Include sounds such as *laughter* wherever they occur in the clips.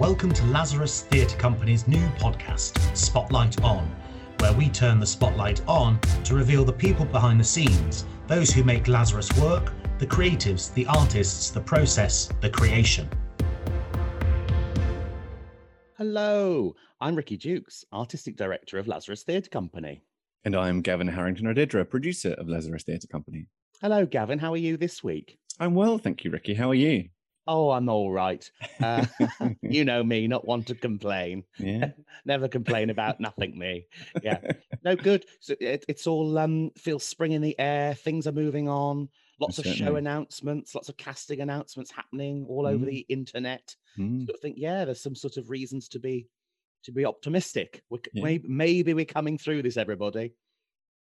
Welcome to Lazarus Theatre Company's new podcast, Spotlight On, where we turn the spotlight on to reveal the people behind the scenes, those who make Lazarus work, the creatives, the artists, the process, the creation. Hello, I'm Ricky Dukes, Artistic Director of Lazarus Theatre Company. And I'm Gavin Harrington Odedra, producer of Lazarus Theatre Company. Hello, Gavin. How are you this week? I'm well, thank you, Ricky. How are you? Oh, I'm all right. Uh, *laughs* *laughs* you know me, not one to complain. Yeah. *laughs* Never complain about nothing, me. Yeah. No, good. So it, it's all um feels spring in the air. Things are moving on. Lots of show announcements, lots of casting announcements happening all over Mm. the internet. Mm. So I think, yeah, there's some sort of reasons to be to be optimistic. We're, Yeah. maybe, maybe we're coming through this, everybody.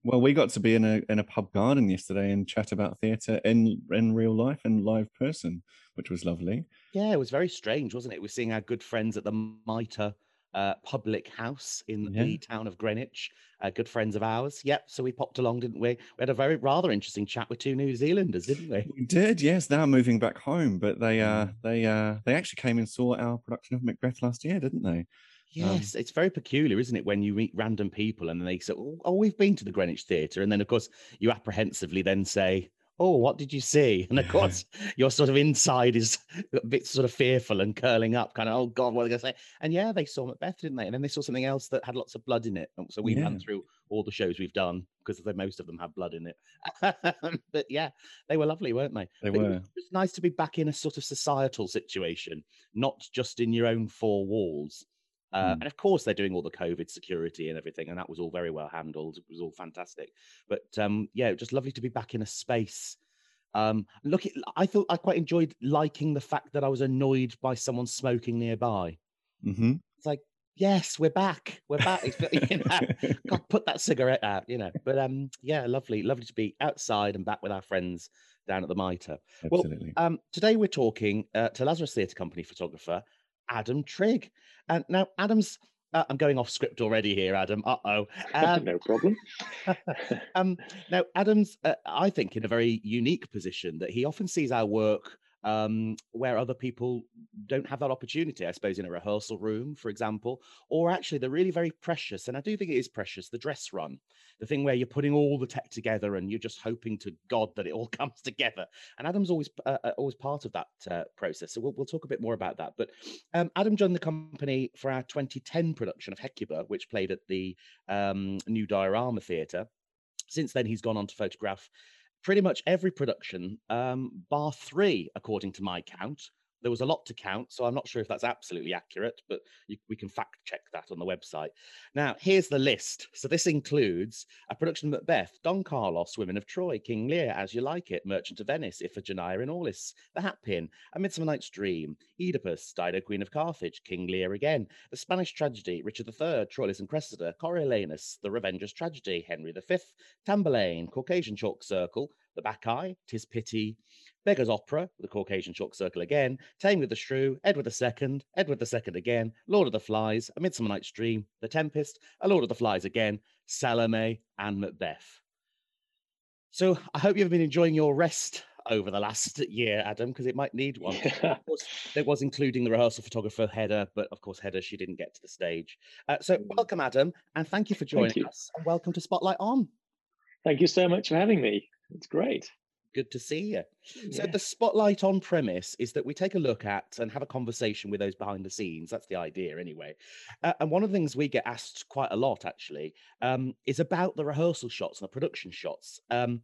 Well, we got to be in a in a pub garden yesterday and chat about theatre in in real life and live person, which was lovely. Yeah, it was very strange, wasn't it? We're seeing our good friends at the Mitre uh, Public House in Yeah. the town of Greenwich, uh, good friends of ours. Yep. So we popped along, didn't we? We had a very rather interesting chat with two New Zealanders, didn't we? We did, yes. They're moving back home, but they uh they uh they actually came and saw our production of Macbeth last year, didn't they? Yes, it's very peculiar, isn't it, when you meet random people and they say, "Oh, oh, we've been to the Greenwich Theatre," and then of course you apprehensively then say, "Oh, what did you see?" *laughs* And of Yeah. course your sort of inside is a bit sort of fearful and curling up, kind of, "Oh God, what are they going to say?" And yeah, they saw Macbeth, didn't they? And then they saw something else that had lots of blood in it. So we Yeah. ran through all the shows we've done because most of them have blood in it. *laughs* but yeah, they were lovely, weren't they? They But were. It was nice to be back in a sort of societal situation, not just in your own four walls. Uh, Mm. And of course, they're doing all the COVID security and everything, and that was all very well handled. It was all fantastic. But um, yeah, just lovely to be back in a space. Um, look, it- I thought I quite enjoyed liking the fact that I was annoyed by someone smoking nearby. hmm It's like, yes, we're back. We're back. *laughs* You know, God, put that cigarette out, you know. But um, yeah, lovely, lovely to be outside and back with our friends down at the Mitre. Well, Um, today we're talking uh, to Lazarus Theatre Company photographer Adam Trigg. And now Adam's. Uh, I'm going off script already here, Adam. Uh oh. Um, *laughs* no problem. *laughs* um, now, Adam's, uh, I think, in a very unique position that he often sees our work um, where other people don't have that opportunity. I suppose in a rehearsal room, for example, or actually they're really very precious. And I do think it is precious. The dress run, the thing where you're putting all the tech together and you're just hoping to God that it all *laughs* comes together. And Adam's always uh, uh, always part of that uh, process. So we'll, we'll talk a bit more about that. But um, Adam joined the company for our 2010 production of Hecuba, which played at the um, New Diorama Theatre. Since then, he's gone on to photograph pretty much every production, um, bar three, according to my count. There was a lot to count, so I'm not sure if that's absolutely accurate, but you, we can fact check that on the website. Now, here's the list. So this includes a production of Macbeth, Don Carlos, Women of Troy, King Lear, As You Like It, Merchant of Venice, Iphigenia in Aulis, The Hat Pin, A Midsummer Night's Dream, Oedipus, Dido, Queen of Carthage, King Lear again, The Spanish Tragedy, Richard III, Troilus and Cressida, Coriolanus, The Revenger's Tragedy, Henry V, Tamburlaine, Caucasian Chalk Circle, The Bacchae, Tis Pity, Beggar's Opera, The Caucasian Chalk Circle again, Taming of the Shrew, Edward II, Edward II again, Lord of the Flies, A Midsummer Night's Dream, The Tempest, A Lord of the Flies again, Salome, and Macbeth. So I hope you've been enjoying your rest over the last *laughs* year, Adam, because it might need one. Of course, it was including the rehearsal photographer Hedda, but of course, Hedda, she didn't get to the stage. Uh, so, Mm. welcome, Adam, and thank you for joining you. us. And welcome to Spotlight On. Thank you so much for having me. It's great. Good to see you. So, Yeah. the Spotlight On premise is that we take a look at and have a conversation with those behind the scenes. That's the idea, anyway. Uh, and one of the things we get asked quite a lot, actually, um, is about the rehearsal shots and the production shots. Um,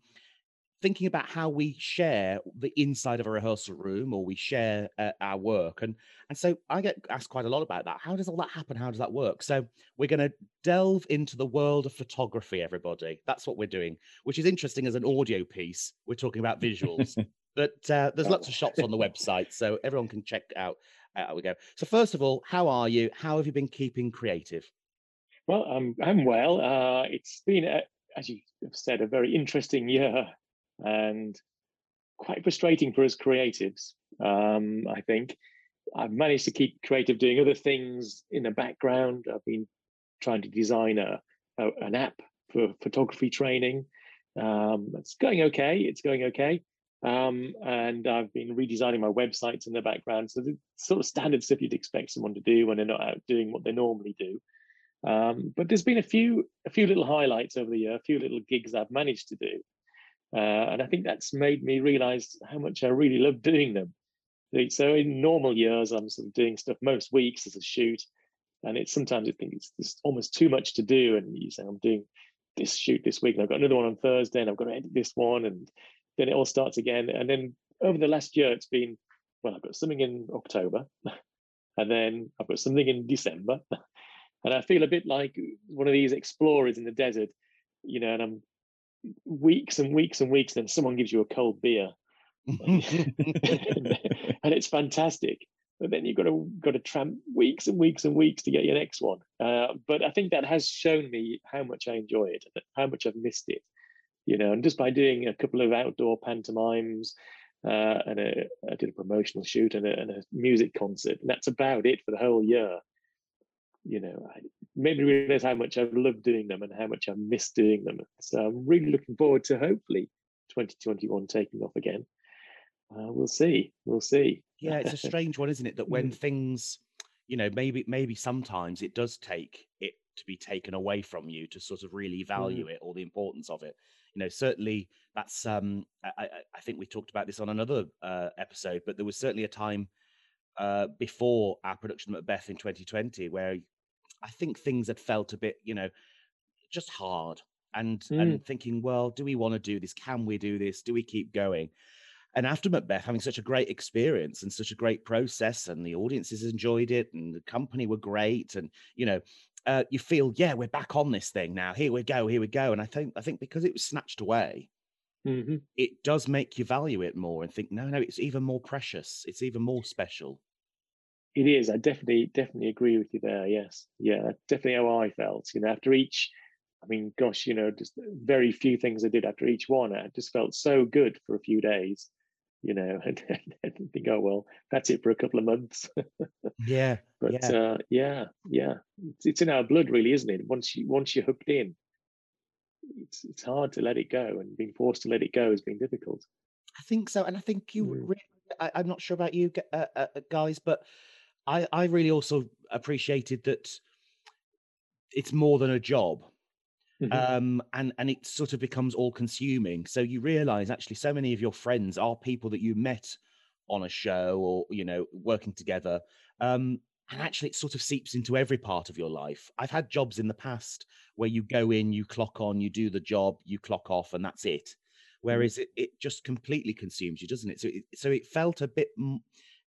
thinking about how we share the inside of a rehearsal room or we share uh, our work and and so i get asked quite a lot about that. How does all that happen? How does that work? So we're going to delve into the world of photography everybody. That's what we're doing which is interesting as an audio piece. We're talking about visuals. *laughs* But uh, there's lots of shots on the website so everyone can check out uh, how we go. So first of all how are you? How have you been keeping creative? Well, I'm I'm well. Uh, it's been, a, as you have said, a very interesting year and quite frustrating for us creatives. Um, I think I've managed to keep creative doing other things in the background. I've been trying to design a, a an app for photography training. Um, it's going okay. It's going okay. Um, and I've been redesigning my websites in the background. So the sort of standard stuff you'd expect someone to do when they're not out doing what they normally do. Um, but there's been a few a few little highlights over the year, a few little gigs I've managed to do. Uh, and I think that's made me realize how much I really love doing them. So in normal years, I'm sort of doing stuff most weeks as a shoot, and it's sometimes I think it's, it's almost too much to do. And you say I'm doing this shoot this week, and I've got another one on Thursday, and I've got to edit this one, and then it all starts again. And then over the last year, it's been well, I've got something in October, *laughs* and then I've got something in December, *laughs* and I feel a bit like one of these explorers in the desert, you know. And I'm weeks and weeks and weeks, then someone gives you a cold beer, *laughs* and it's fantastic but then you've got to got to tramp weeks and weeks and weeks to get your next one. Uh, but I think that has shown me how much I enjoy it, how much I've missed it, you know. And just by doing a couple of outdoor pantomimes, uh, and a, I did a promotional shoot and a, and a, music concert, and that's about it for the whole year. You know, I made me realize how much I've loved doing them and how much I've missed doing them. So I'm really looking forward to hopefully 2021 taking off again. Uh, we'll see. We'll see. Yeah, it's a *laughs* strange one, isn't it? That when mm. things, you know, maybe maybe sometimes it does take it to be taken away from you to sort of really value mm. it or the importance of it. You know, certainly that's. um I, I think we talked about this on another uh, episode, but there was certainly a time uh, before our production of Macbeth in 2020 where I think things had felt a bit, you know, just hard and mm. and thinking, well, do we want to do this? Can we do this? Do we keep going? and after Macbeth having such a great experience and such a great process, and the audiences enjoyed it, and the company were great, and you know, uh, you feel, yeah, we're back on this thing now. Here we go, here we go. And I think, I think because it was snatched away, mm-hmm. it does make you value it more and think, no, no, it's even more precious. It's even more special. It is. I definitely, definitely agree with you there. Yes, yeah, definitely how I felt. You know, after each, I mean, gosh, you know, just very few things I did after each one. I just felt so good for a few days you know, *laughs* and, and think, oh well, that's it for a couple of months. *laughs* yeah, but yeah, uh, yeah, yeah, it's, it's in our blood, really, isn't it? Once you once you're hooked in, it's it's hard to let it go, and being forced to let it go has been difficult. I think so, and I think you. Mm. Really, I, am not sure about you uh, uh, guys, but I I really also appreciated that it's more than a job Mm-hmm. Um, and and it sort of becomes all consuming. So you realize actually so many of your friends are people that you met on a show or you know working together. Um, and actually it sort of seeps into every part of your life. I've had jobs in the past where you go in, you clock on, you do the job, you clock off, and that's it. Mm-hmm. Whereas it, it just completely consumes you, doesn't it? So it, so it felt a bit.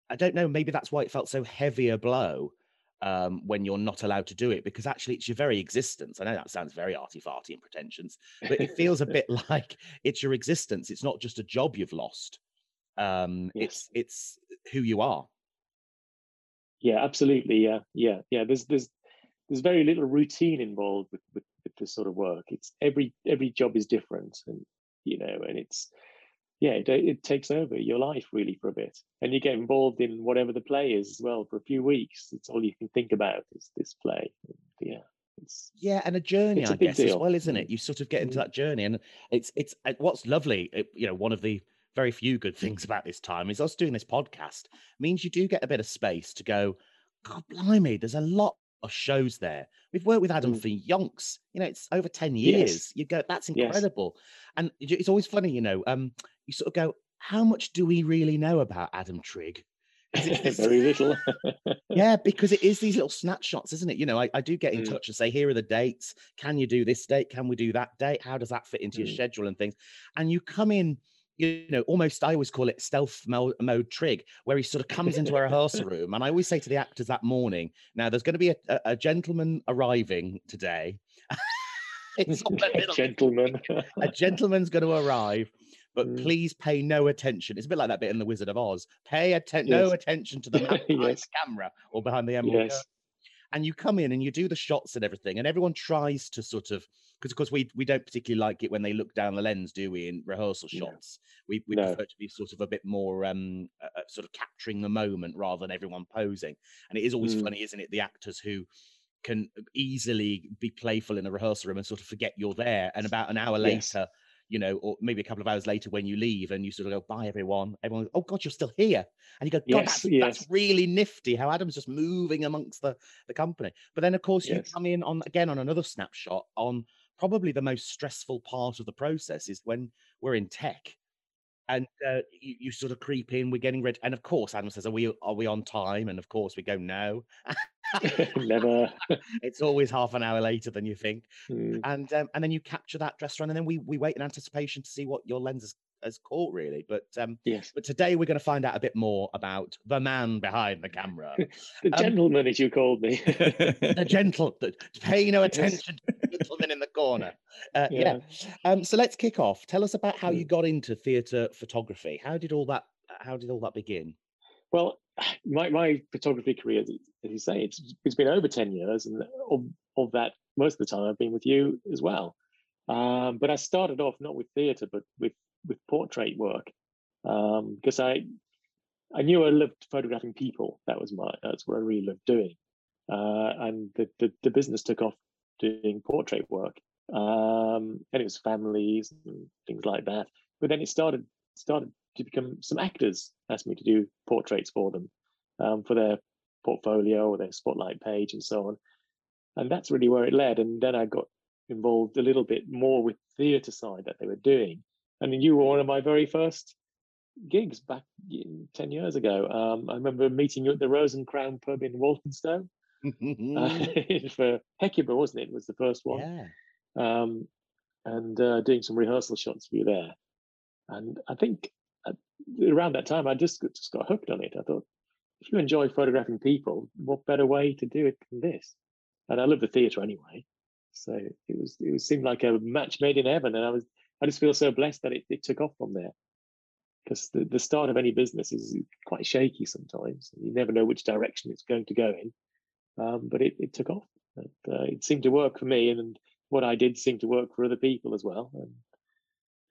I don't know. Maybe that's why it felt so heavy a blow um, when you're not allowed to do it because actually it's your very existence. I know that sounds very arty farty and pretentious, but it feels a *laughs* bit like it's your existence. It's not just a job you've lost. Um, yes. It's it's who you are. Yeah, absolutely. Yeah, yeah, yeah. There's there's there's very little routine involved with, with, with this sort of work. It's every every job is different, and you know, and it's yeah, it, it takes over your life really for a bit, and you get involved in whatever the play is as well for a few weeks. It's all you can think about is this play. Yeah, it's yeah, and a journey, I guess, deal. as well, isn't it? You sort of get into mm. that journey, and it's it's uh, what's lovely. It, you know, one of the very few good *laughs* things about this time is us doing this podcast means you do get a bit of space to go. God blimey, there's a lot of shows there. We've worked with Adam mm. for yonks. You know, it's over 10 years. Yes. You go, that's incredible. Yes. And it's always funny, you know, um, you sort of go, how much do we really know about Adam Trigg? *laughs* Very little. *laughs* yeah, because it is these little snapshots, isn't it? You know, I, I do get in mm. touch and say, here are the dates. Can you do this date? Can we do that date? How does that fit into mm. your schedule and things? And you come in, you know, almost I always call it stealth mode, mode Trigg, where he sort of comes into a rehearsal *laughs* room. And I always say to the actors that morning, now there's going to be a, a, a gentleman arriving today. it's a gentleman. a gentleman's going to arrive but mm. please pay no attention. It's a bit like that bit in The Wizard of Oz. Pay atten- yes. no attention to the *laughs* man behind yes. the camera or behind the emerald. Yes. And you come in and you do the shots and everything, and everyone tries to sort of because of course we we don't particularly like it when they look down the lens, do we? In rehearsal shots, no. we we no. prefer to be sort of a bit more um uh, sort of capturing the moment rather than everyone posing. And it is always mm. funny, isn't it? The actors who can easily be playful in a rehearsal room and sort of forget you're there, and about an hour later you know, or maybe a couple of hours later when you leave and you sort of go, bye everyone. Everyone, oh God, you're still here. And you go, God, yes, that's, yes. that's really nifty how Adam's just moving amongst the, the company. But then, of course, yes. you come in on again on another snapshot on probably the most stressful part of the process is when we're in tech and uh, you, you, sort of creep in. We're getting ready, and of course, Adam says, "Are we are we on time?" And of course, we go, "No, *laughs* *laughs* never." *laughs* it's always half an hour later than you think, mm. and um, and then you capture that dress run, and then we we wait in anticipation to see what your lens has, has caught, really. But um, yes, but today we're going to find out a bit more about the man behind the camera, *laughs* the um, gentleman, as you called me, the gentle, the, pay no attention to the gentleman in the corner. Uh, yeah. yeah. Um, so let's kick off. Tell us about how you mm. got into theatre photography. How did all that? How did all that begin? Well, *sighs* my, my photography career, as you say, it's it's been over ten years, and of, of that, most of the time I've been with you as well. Um, but I started off not with theatre, but with with portrait work, because um, I I knew I loved photographing people. That was my that's what I really loved doing, uh, and the, the the business took off doing portrait work um, and it was families and things like that. But then it started started to become some actors asked me to do portraits for them um, for their portfolio or their spotlight page and so on, and that's really where it led. And then I got involved a little bit more with the theatre side that they were doing, and you were one of my very first gigs back 10 years ago. Um, I remember meeting you at the Rose and Crown pub in Walthamstow. uh, *laughs* *laughs* for Hecuba, wasn't it? it? Was the first one. Yeah um, and uh, doing some rehearsal shots for you there. And I think around that time, I just, just got hooked on it. I thought, if you enjoy photographing people, what better way to do it than this? And I love the theatre anyway, so it was it seemed like a match made in heaven. And I was I just feel so blessed that it, it took off from there. Because the, the start of any business is quite shaky sometimes. You never know which direction it's going to go in. Um, but it, it took off. And, uh, it seemed to work for me, and what I did seemed to work for other people as well. And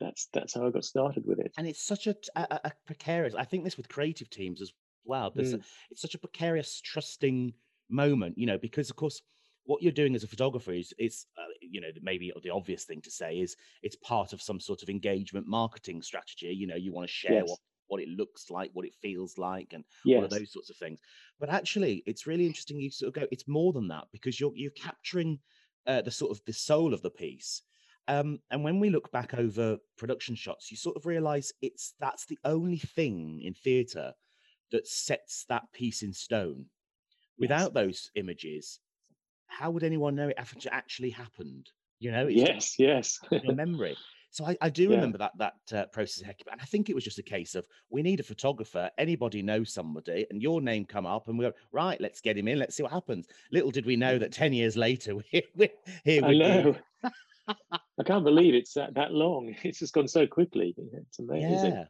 that's that's how I got started with it. And it's such a, a, a precarious. I think this with creative teams as well. Mm. it's such a precarious, trusting moment, you know, because of course what you're doing as a photographer is, is uh, you know, maybe the obvious thing to say is it's part of some sort of engagement marketing strategy. You know, you want to share yes. what what it looks like, what it feels like, and yes. all of those sorts of things. But actually, it's really interesting. You sort of go, it's more than that because you're you're capturing uh, the sort of the soul of the piece. Um, and when we look back over production shots, you sort of realize it's that's the only thing in theatre that sets that piece in stone. Without yes. those images, how would anyone know it actually happened? You know, yes, yes, your memory. So I, I do *laughs* yeah. remember that that uh, process, and I think it was just a case of we need a photographer. Anybody knows somebody, and your name come up, and we go right. Let's get him in. Let's see what happens. Little did we know that ten years later, *laughs* we're, we're here. I know. I can't believe it's that, that long. *laughs* It's just gone so quickly. It's amazing. Yeah.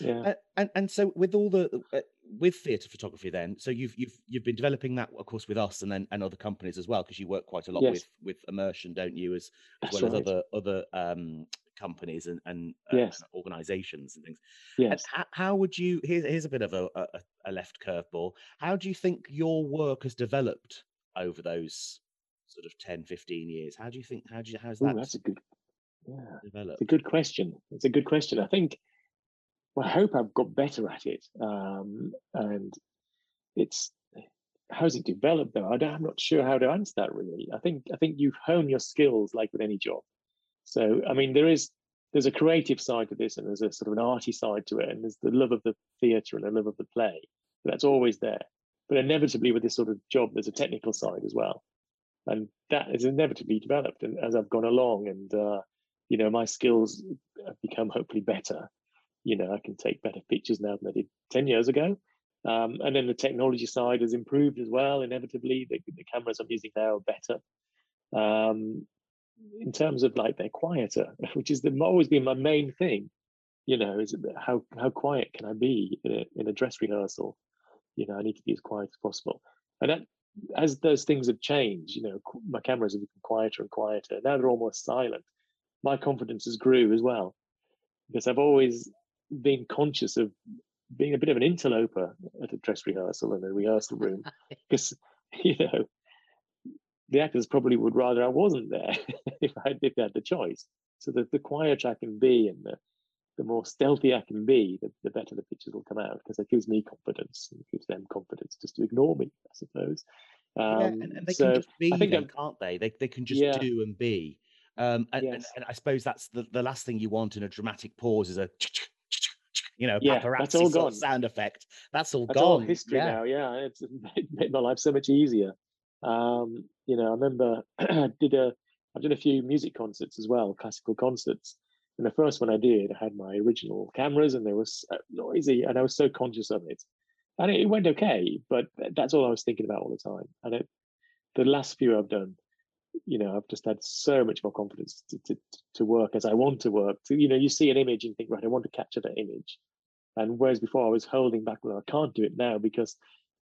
Yeah. Uh, and and so with all the uh, with theatre photography, then so you've you've you've been developing that, of course, with us and then and other companies as well, because you work quite a lot yes. with with immersion, don't you? As as That's well right. as other other um, companies and, and uh, yes. organizations and things. Yes. how, how, would you, here's, here's a bit of a, a, a left curveball. How do you think your work has developed over those sort of 10, 15 years? How do you think, how do you, how's that? Ooh, that's a good, yeah, developed? It's a good question. It's a good question. I think, well, I hope I've got better at it. Um, and it's, how's it developed though? I am not sure how to answer that really. I think I think you hone your skills like with any job. So, I mean, there is there's a creative side to this, and there's a sort of an arty side to it, and there's the love of the theatre and the love of the play. That's always there. But inevitably, with this sort of job, there's a technical side as well, and that is inevitably developed. And as I've gone along, and uh, you know, my skills have become hopefully better. You know, I can take better pictures now than I did ten years ago. Um, and then the technology side has improved as well. Inevitably, the, the cameras I'm using now are better. Um, in terms of like they're quieter, *laughs* which is the, always been my main thing. You know, is how how quiet can I be in a in a dress rehearsal? You know, I need to be as quiet as possible. And that, as those things have changed, you know, my cameras have become quieter and quieter. Now they're almost silent. My confidence has grew as well because I've always been conscious of being a bit of an interloper at a dress rehearsal in a rehearsal room *laughs* because *laughs* you know the actors probably would rather I wasn't there *laughs* if I if they had the choice. So the, the quieter I can be and the, the more stealthy I can be, the, the better the pictures will come out because it gives me confidence and it gives them confidence just to ignore me, I suppose. Um, yeah, and, and they so can just be, then, can't they? They they can just yeah. do and be. Um, and, yes. and, and, I suppose that's the, the last thing you want in a dramatic pause is a you know yeah, that's all gone. sound effect. That's all that's gone. All history yeah. now. Yeah, it's *laughs* made my life so much easier. Um, you know, I remember *clears throat* I did a I've done a few music concerts as well, classical concerts. And the first one I did, I had my original cameras and they were so uh, noisy and I was so conscious of it. And it, went okay, but that's all I was thinking about all the time. And it, the last few I've done, you know, I've just had so much more confidence to, to, to work as I want to work. You know, you see an image and think, right, I want to capture that image. And whereas before I was holding back, well, I can't do it now because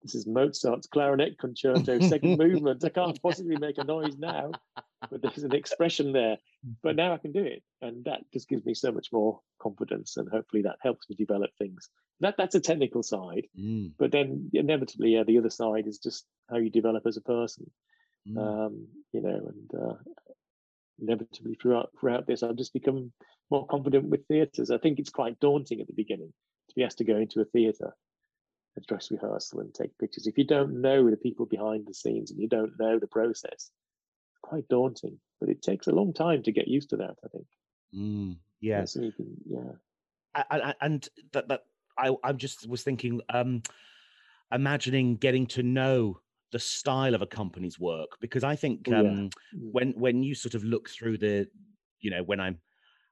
this is Mozart's clarinet concerto, second *laughs* movement. I can't possibly make a noise now, but there's an expression there. But now I can do it, and that just gives me so much more confidence, and hopefully that helps me develop things. That that's a technical side, mm. but then inevitably, yeah, the other side is just how you develop as a person. Mm. Um, you know, and uh, inevitably throughout throughout this, I've just become more confident with theatres. I think it's quite daunting at the beginning to be asked to go into a theatre a dress rehearsal and take pictures. If you don't know the people behind the scenes and you don't know the process, quite daunting. But it takes a long time to get used to that. I think. Mm, yeah. So can, yeah. I, I, and that that I I just was thinking, um, imagining getting to know the style of a company's work because I think um, yeah. Mm. when when you sort of look through the, you know, when I'm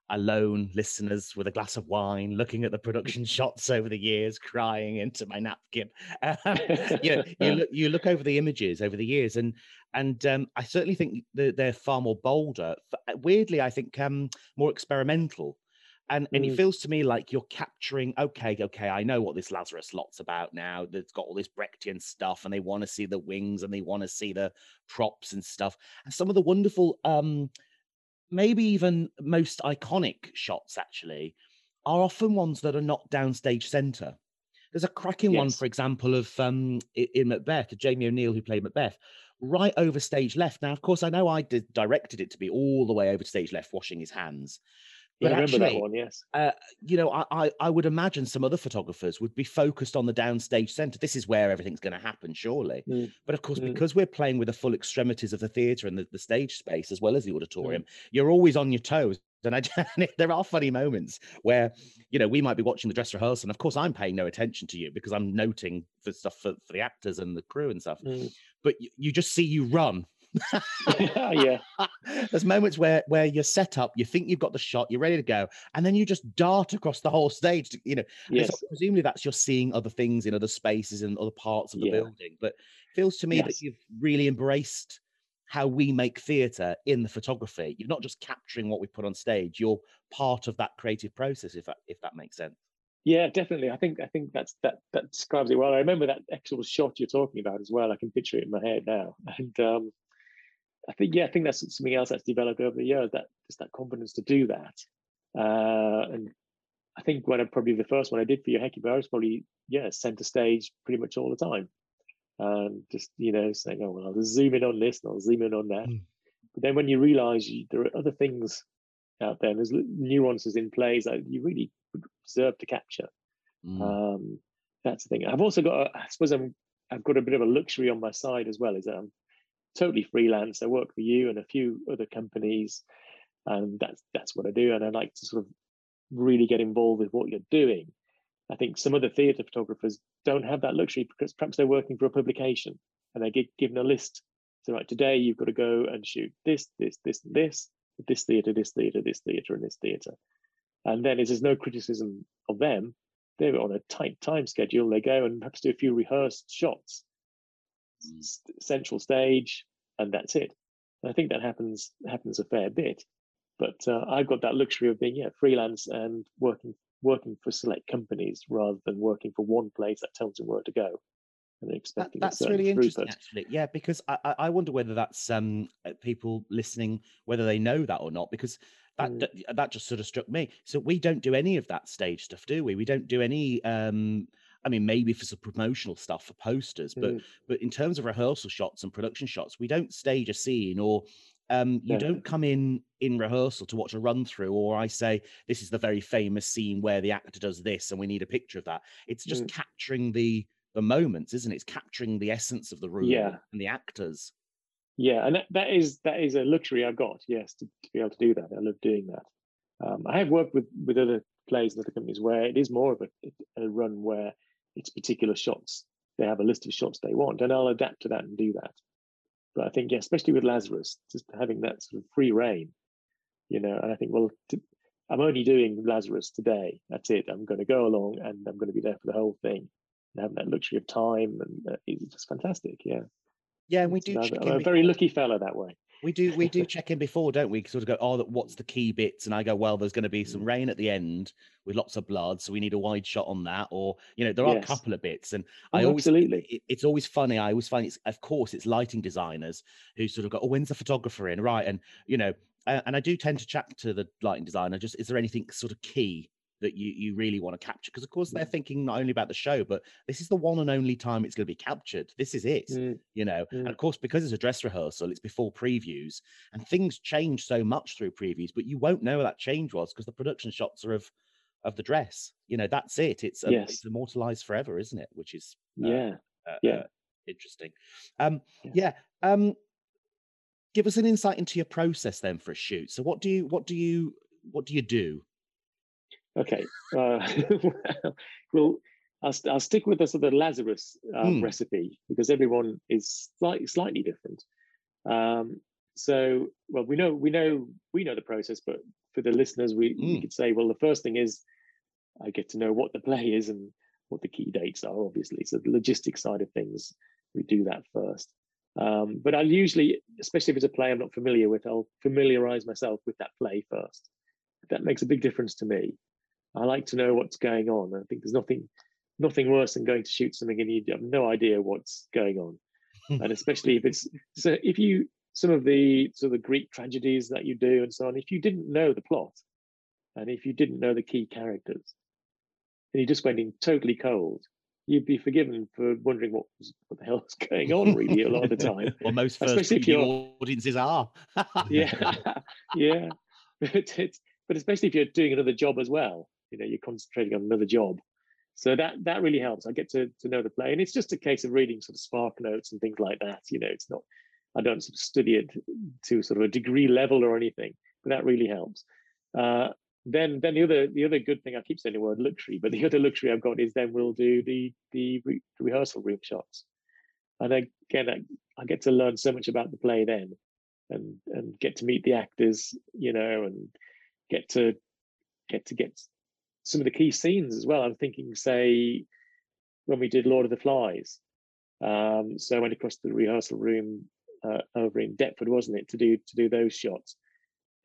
alone listeners with a glass of wine, looking at the production *laughs* shots over the years, crying into my napkin. Um, *laughs* you, know, you, *laughs* look, you look over the images over the years, and and um, I certainly think they're far more bolder. Uh, weirdly, I think um, more experimental. And, and it mm. feels to me like you're capturing okay okay i know what this lazarus lot's about now it's got all this brechtian stuff and they want to see the wings and they want to see the props and stuff and some of the wonderful um maybe even most iconic shots actually are often ones that are not downstage center. There's a cracking yes. one, for example, of um, in Macbeth, Jamie O'Neill who played Macbeth, right over stage left. Now, of course, I know I did, directed it to be all the way over to stage left, washing his hands. But yeah, I remember actually, that one, yes. Uh, you know, I, I, I would imagine some other photographers would be focused on the downstage center. This is where everything's going to happen, surely. Mm. But of course, mm. because we're playing with the full extremities of the theatre and the, the stage space as well as the auditorium, mm. you're always on your toes. *laughs* And I, there are funny moments where, you know, we might be watching the dress rehearsal, and of course, I'm paying no attention to you because I'm noting for stuff for, for the actors and the crew and stuff. Mm. But you, you just see you run *laughs* yeah. There's moments where where you're set up, you think you've got the shot, you're ready to go, and then you just dart across the whole stage. To, you know, yes. so presumably that's you're seeing other things in other spaces and other parts of the yeah. building. But it feels to me yes. that you've really embraced how we make theatre in the photography. You're not just capturing what we put on stage; you're part of that creative process. If that if that makes sense. Yeah, definitely. I think I think that's that that describes it well. I remember that actual shot you're talking about as well. I can picture it in my head now. *laughs* And um, I think yeah, I think that's something else that's developed over the years. That just that confidence to do that. Uh, and I think when I probably the first one I did for your Hecuba, I was probably yeah center stage pretty much all the time. Um, just you know saying, oh well, I'll zoom in on this and I'll zoom in on that. Mm. But then when you realise there are other things out there, and there's nuances in plays that you really deserve to capture. Mm. Um, that's the thing. I've also got, a, I suppose, I'm I've got a bit of a luxury on my side as well. Is that I'm totally freelance. I work for you and a few other companies, and that's that's what I do. And I like to sort of really get involved with what you're doing. I think some other theatre photographers don't have that luxury because perhaps they're working for a publication and they get given a list. So right today you've got to go and shoot this, this, this, this, this theatre, this theatre, this theatre, and this theatre. And then there's no criticism of them. They're on a tight time schedule. They go and perhaps do a few rehearsed shots central stage, and that's it. And I think that happens happens a fair bit. But uh, I've got that luxury of being yeah freelance and working working for select companies rather than working for one place that tells them where to go and expecting that, that's really interesting actually yeah because I, I wonder whether that's um uh, people listening whether they know that or not because that, mm. that that just sort of struck me so we don't do any of that stage stuff do we we don't do any um I mean, maybe for some promotional stuff for posters, but mm. but in terms of rehearsal shots and production shots, we don't stage a scene or Um, you Yeah. don't come in in rehearsal to watch a run through, or I say this is the very famous scene where the actor does this, and we need a picture of that. It's just Mm. capturing the the moments, isn't it? It's capturing the essence of the room Yeah. and the actors. Yeah, and that, that is that is a luxury I've got. Yes, to, to be able to do that. I love doing that. Um, I have worked with with other plays and other companies where it is more of a, a run where it's particular shots. They have a list of shots they want, and I'll adapt to that and do that. But I think, yeah, especially with Lazarus, just having that sort of free reign, you know. And I think, well, I'm only doing Lazarus today. That's it. I'm going to go along, and I'm going to be there for the whole thing, and having that luxury of time, and uh, it's just fantastic. Yeah. Yeah, and we It's- do. Check I'm a very lucky fella that way. We do we do check in before, don't we? Sort of go, oh, what's the key bits? And I go, well, there's going to be some Mm. rain at the end with lots of blood, so we need a wide shot on that. Or you know, there are a couple of bits, and Oh, I always absolutely. it, it's always funny. I always find it's of course it's lighting designers who sort of go, oh, when's the photographer in? Right, and you know, uh, and I do tend to chat to the lighting designer. Just is there anything sort of key that you you really want to capture? Because of course they're thinking not only about the show, but this is the one and only time it's going to be captured. This is it Mm, you know and Mm. of course because it's a dress rehearsal it's before previews and things change so much through previews but you won't know what that change was because the production shots are of of the dress you know that's it it's um, Yes. it's immortalized forever isn't it which is uh, yeah. uh, yeah. uh, interesting um Yeah. yeah um give us an insight into your process then for a shoot so what do you what do you what do you do Okay. Uh, *laughs* well, I'll, I'll stick with the sort of Lazarus um, Hmm. recipe because everyone is slightly slightly different. Um, so, well, we know we know we know the process, but for the listeners, we, we Hmm. could say, well, the first thing is I get to know what the play is and what the key dates are. Obviously, so the logistic side of things, we do that first. Um, but I'll usually, especially if it's a play I'm not familiar with, I'll familiarize myself with that play first. That makes a big difference to me. I like to know what's going on. I think there's nothing nothing worse than going to shoot something and you have no idea what's going on. *laughs* and especially if it's so if you some of the sort of the Greek tragedies that you do and so on, if you didn't know the plot and if you didn't know the key characters and you just went in totally cold, you'd be forgiven for wondering what was what the hell is going on really a lot of the *laughs* time. well most first Especially if you're- audiences are yeah *laughs* yeah but it's but especially if you're doing another job as well you know you're concentrating on another job. So that that really helps. I get to to know the play and it's just a case of reading sort of spark notes and things like that you know it's not i don't sort of study it to sort of a degree level or anything but that really helps. Uh then then the other the other good thing i keep saying the word luxury but the other luxury i've got is then we'll do the the re- rehearsal room shots. And again I, I get to learn so much about the play then and and get to meet the actors you know and get to get to get some of the key scenes as well. I'm thinking say when we did lord of the flies um so i went across to the rehearsal room uh, over in deptford wasn't it to do to do those shots.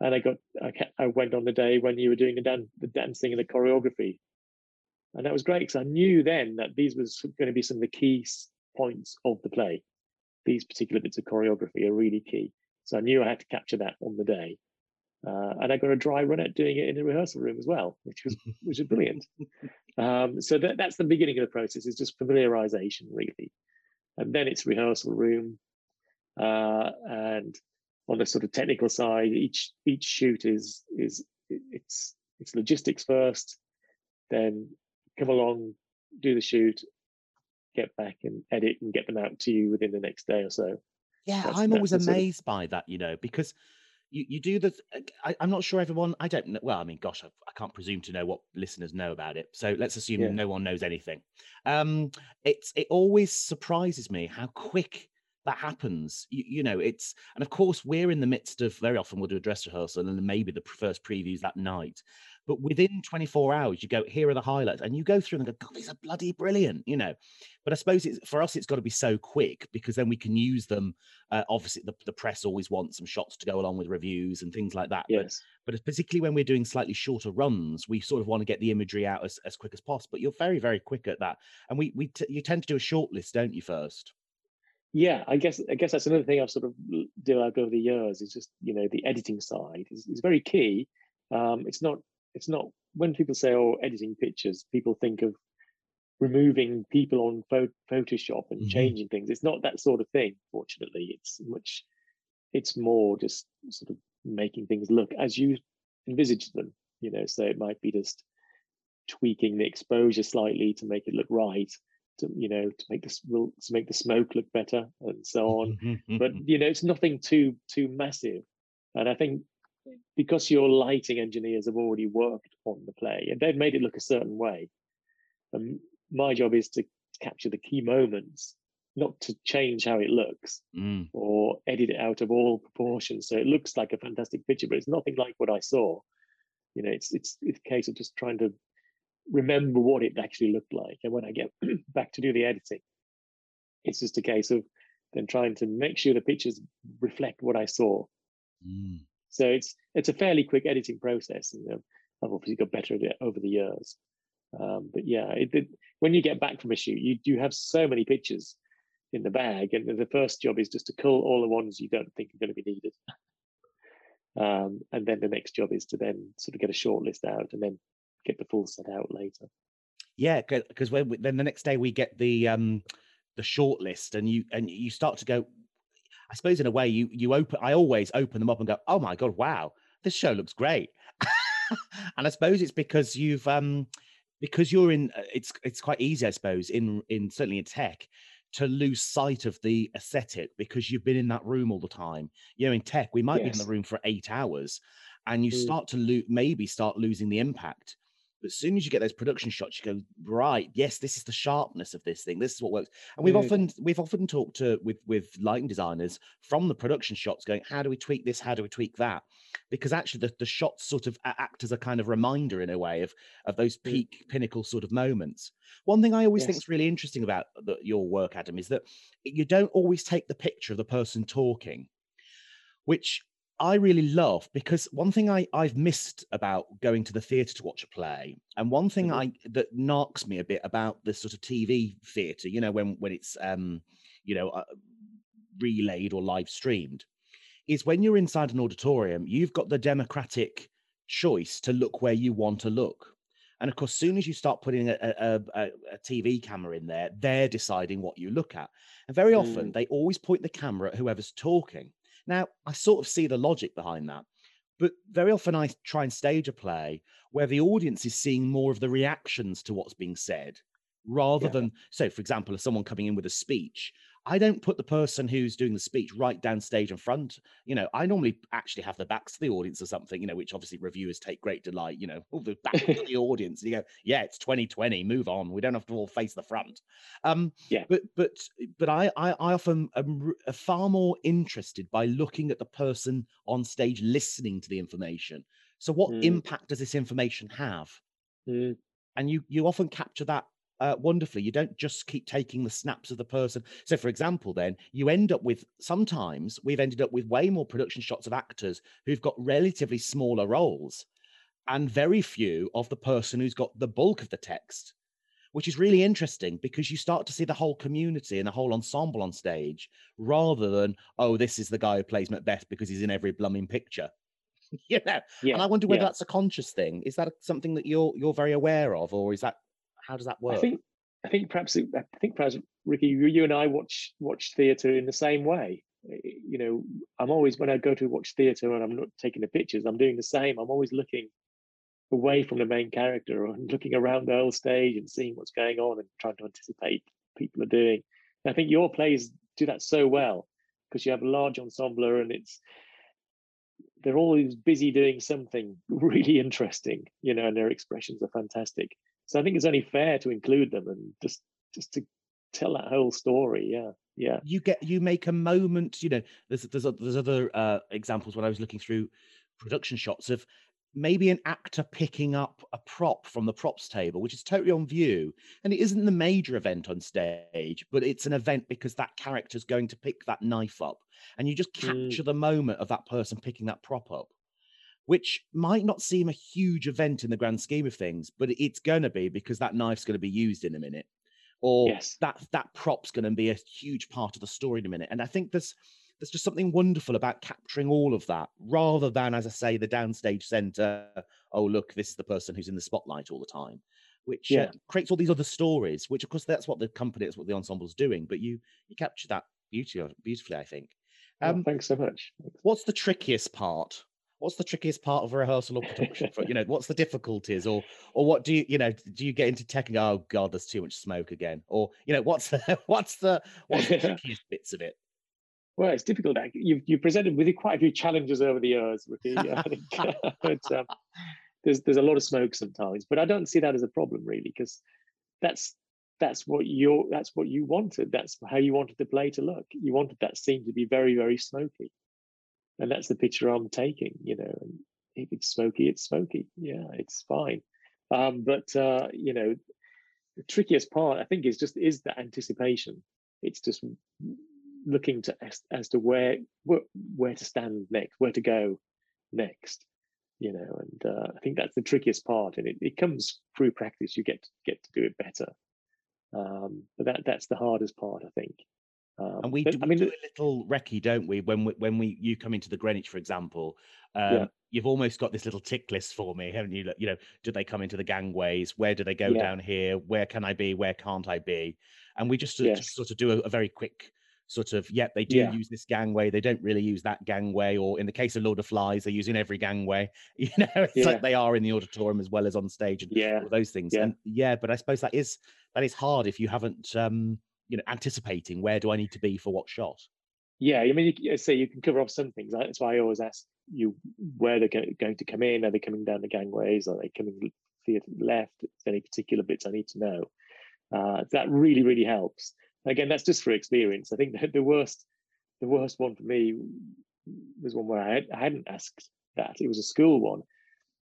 And i got i, I went on the day when you were doing the, dan- the dancing and the choreography. And that was great because i knew then that these was going to be some of the key points of the play. These particular bits of choreography are really key. So I knew I had to capture that on the day. Uh, and I got a dry run at doing it in the rehearsal room as well, which was *laughs* which was brilliant. Um, so that, that's the beginning of the process. Is just familiarization really, and then it's rehearsal room. Uh, and on the sort of technical side, each each shoot is is it's it's logistics first, then come along, do the shoot, get back and edit and get them out to you within the next day or so. Yeah, That's- I'm always the sort of- amazed by that, you know, because you, you do the. I, I'm not sure everyone. I don't know. Well, I mean, gosh, I, I can't presume to know what listeners know about it. So let's assume Yeah. no one knows anything. Um, it's it always surprises me how quick that happens. You, you know, it's and of course we're in the midst of very often we'll do a dress rehearsal and then maybe the first previews that night. But within 24 hours, you go here are the highlights, and you go through and go, God, these are bloody brilliant, you know. But I suppose it's for us, it's got to be so quick because then we can use them uh, obviously, the, the press always wants some shots to go along with reviews and things like that. Yes. but it's particularly when we're doing slightly shorter runs, we sort of want to get the imagery out as, as quick as possible. But you're very, very quick at that. And we, we t- you tend to do a short list, don't you, first? yeah i guess i guess that's another thing i've sort of developed over the years is just you know the editing side is, is very key um it's not it's not when people say oh editing pictures people think of removing people on pho- photoshop and Mhm. changing things. It's not that sort of thing fortunately. It's much it's more just sort of making things look as you envisage them. You know, so it might be just tweaking the exposure slightly to make it look right to you know to make this will to make the smoke look better and so on. But you know it's nothing too too massive. And i think because your lighting engineers have already worked on the play and they've made it look a certain way and um, my job is to capture the key moments not to change how it looks mm. or edit it out of all proportions so it looks like a fantastic picture but it's nothing like what i saw you know it's it's, it's a case of just trying to remember what it actually looked like. And when I get *clears throat* back to do the editing, it's just a case of then trying to make sure the pictures reflect what I saw. Mm. So it's it's a fairly quick editing process, and I've obviously got better at it over the years. Um, but yeah, it, it, when you get back from a shoot, you do have so many pictures in the bag, and the first job is just to cull all the ones you don't think are going to be needed. um, and then the next job is to then sort of get a short list out, and then get the full set out later. Yeah, because then the next day we get the um the short list, and you and you start to go. I suppose in a way you you open. I always open them up and go, oh my god, wow, this show looks great. *laughs* and I suppose it's because you've um because you're in. Uh, it's it's quite easy, I suppose, in in certainly in tech to lose sight of the aesthetic because you've been in that room all the time. You know, in tech, we might yes. be in the room for eight hours, and you mm. start to lose, maybe start losing the impact as soon as you get those production shots, you go right. Yes, this is the sharpness of this thing. This is what works. And we've often we've often talked to with with lighting designers from the production shots, going, how do we tweak this? How do we tweak that? Because actually, the, the shots sort of act as a kind of reminder in a way of of those mm. peak pinnacle sort of moments. One thing I always yes. think is really interesting about the, your work, Adam, is that you don't always take the picture of the person talking, which I really love because one thing I, I've missed about going to the theatre to watch a play, and one thing mm-hmm. I that knocks me a bit about this sort of TV theatre, you know, when when it's um, you know, uh, relayed or live streamed, is when you're inside an auditorium, you've got the democratic choice to look where you want to look. And of course, soon as you start putting a, a, a, a TV camera in there, they're deciding what you look at. And very often, mm. they always point the camera at whoever's talking. Now, I sort of see the logic behind that, but very often I try and stage a play where the audience is seeing more of the reactions to what's being said rather yeah. than, so for example, if someone coming in with a speech, I don't put the person who's doing the speech right down stage in front. You know, I normally actually have the backs to the audience or something, you know, which obviously reviewers take great delight, you know, all the back to the *laughs* audience. You go, yeah, it's 2020, move on. We don't have to all face the front. Um, yeah. But, but, but I, I, I often am far more interested by looking at the person on stage listening to the information. So what mm. impact does this information have? Mm. And you, you often capture that uh, wonderfully. You don't just keep taking the snaps of the person. So, for example, then you end up with sometimes we've ended up with way more production shots of actors who've got relatively smaller roles and very few of the person who's got the bulk of the text, which is really interesting because you start to see the whole community and the whole ensemble on stage rather than, oh, this is the guy who plays Macbeth because he's in every blooming picture. *laughs* you know? Yeah, and I wonder whether yeah. that's a conscious thing. Is that something that you're you're very aware of, or is that how does that work? I think I think perhaps I think perhaps Ricky, you, you and I watch watch theatre in the same way. You know, I'm always when I go to watch theatre and I'm not taking the pictures, I'm doing the same. I'm always looking away from the main character and looking around the whole stage and seeing what's going on and trying to anticipate people are doing. And I think your plays do that so well because you have a large ensemble and it's they're always busy doing something *laughs* really interesting, you know, and their expressions are fantastic. So I think it's only fair to include them and just just to tell that whole story. Yeah, yeah. You get you make a moment. You know, there's there's there's other uh, examples when I was looking through production shots of maybe an actor picking up a prop from the props table, which is totally on view. And it isn't the major event on stage, but it's an event because that character's going to pick that knife up. And you just mm. capture mm. the moment of that person picking that prop up which might not seem a huge event in the grand scheme of things, but it's going to be because that knife's going to be used in a minute, or yes. that that prop's going to be a huge part of the story in a minute. And I think there's there's just something wonderful about capturing all of that, rather than, as I say, the downstage center. Oh, look, this is the person who's in the spotlight all the time, which uh, yeah. uh, creates all these other stories. Which, of course, that's what the company, that's what the ensemble's doing. But you you capture that beauty beautifully, I think. Um, well, thanks so much. What's the trickiest part? What's the trickiest part of a rehearsal or production? For, you know, what's the difficulties, or or what do you you know do you get into tech and go, oh god, there's too much smoke again, or you know what's the *laughs* what's the what's the *laughs* trickiest bits of it? Well, it's difficult. You've you presented with quite a few challenges over the years, Ricky. I think, *laughs* but, um, there's there's a lot of smoke sometimes, but I don't see that as a problem really, because that's that's what you that's what you wanted. That's how you wanted the play to look. You wanted that scene to be very very smoky, and that's the picture I'm taking. You know, if it's smoky, it's smoky. Yeah, it's fine. Um, but uh, you know, the trickiest part I think is just is the anticipation. It's just looking to as, as to where, where where to stand next, where to go next you know and uh, i think that's the trickiest part and it, it comes through practice you get to get to do it better um, but that that's the hardest part i think um, and we, but, we I mean, do a little recce, don't we? When we, when we you come into the Greenwich, for example, um, yeah. you've almost got this little tick list for me, haven't you? You know, do they come into the gangways? Where do they go yeah. down here? Where can I be? Where can't I be? And we just, yes. just sort of do a, a, very quick sort of, yep, they do yeah. use this gangway. They don't really use that gangway. Or in the case of Lord of Flies, they're using every gangway. *laughs* You know, it's yeah. like they are in the auditorium as well as on stage and yeah. those things. Yeah. And yeah, but I suppose that is that is hard if you haven't um, you know, anticipating where do I need to be for what shot. Yeah, I mean, you, say you can cover off some things. That's why I always ask you where they're going to come in. Are they coming down the gangways? Are they coming theatre left? Any particular bits I need to know? Uh, that really, really helps again, that's just for experience. I think the, the worst, the worst one for me was one where I, had, I hadn't asked that. It was a school one,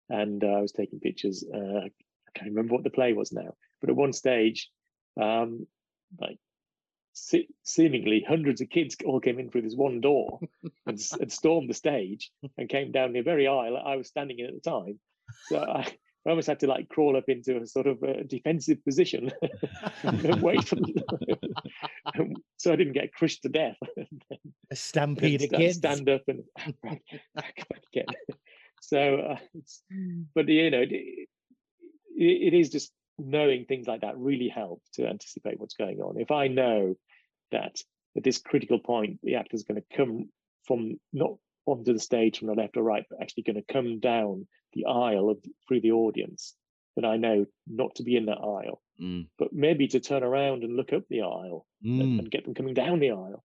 and uh, I was taking pictures. Uh, I can't remember what the play was now, but at one stage, um, like se- seemingly hundreds of kids all came in through this one door *laughs* and, and stormed the stage and came down the very aisle I was standing in at the time. So I, I almost had to like crawl up into a sort of a defensive position and *laughs* wait for them. *laughs* so I didn't get crushed to death. a stampede of kids. Stand up and back, back again. So, uh, but you know, it, it is just knowing things like that really help to anticipate what's going on. If I know that at this critical point the actor is going to come from not onto the stage from the left or right, but actually going to come down the aisle of, through the audience, then I know not to be in that aisle, mm. but maybe to turn around and look up the aisle mm. and, and, get them coming down the aisle.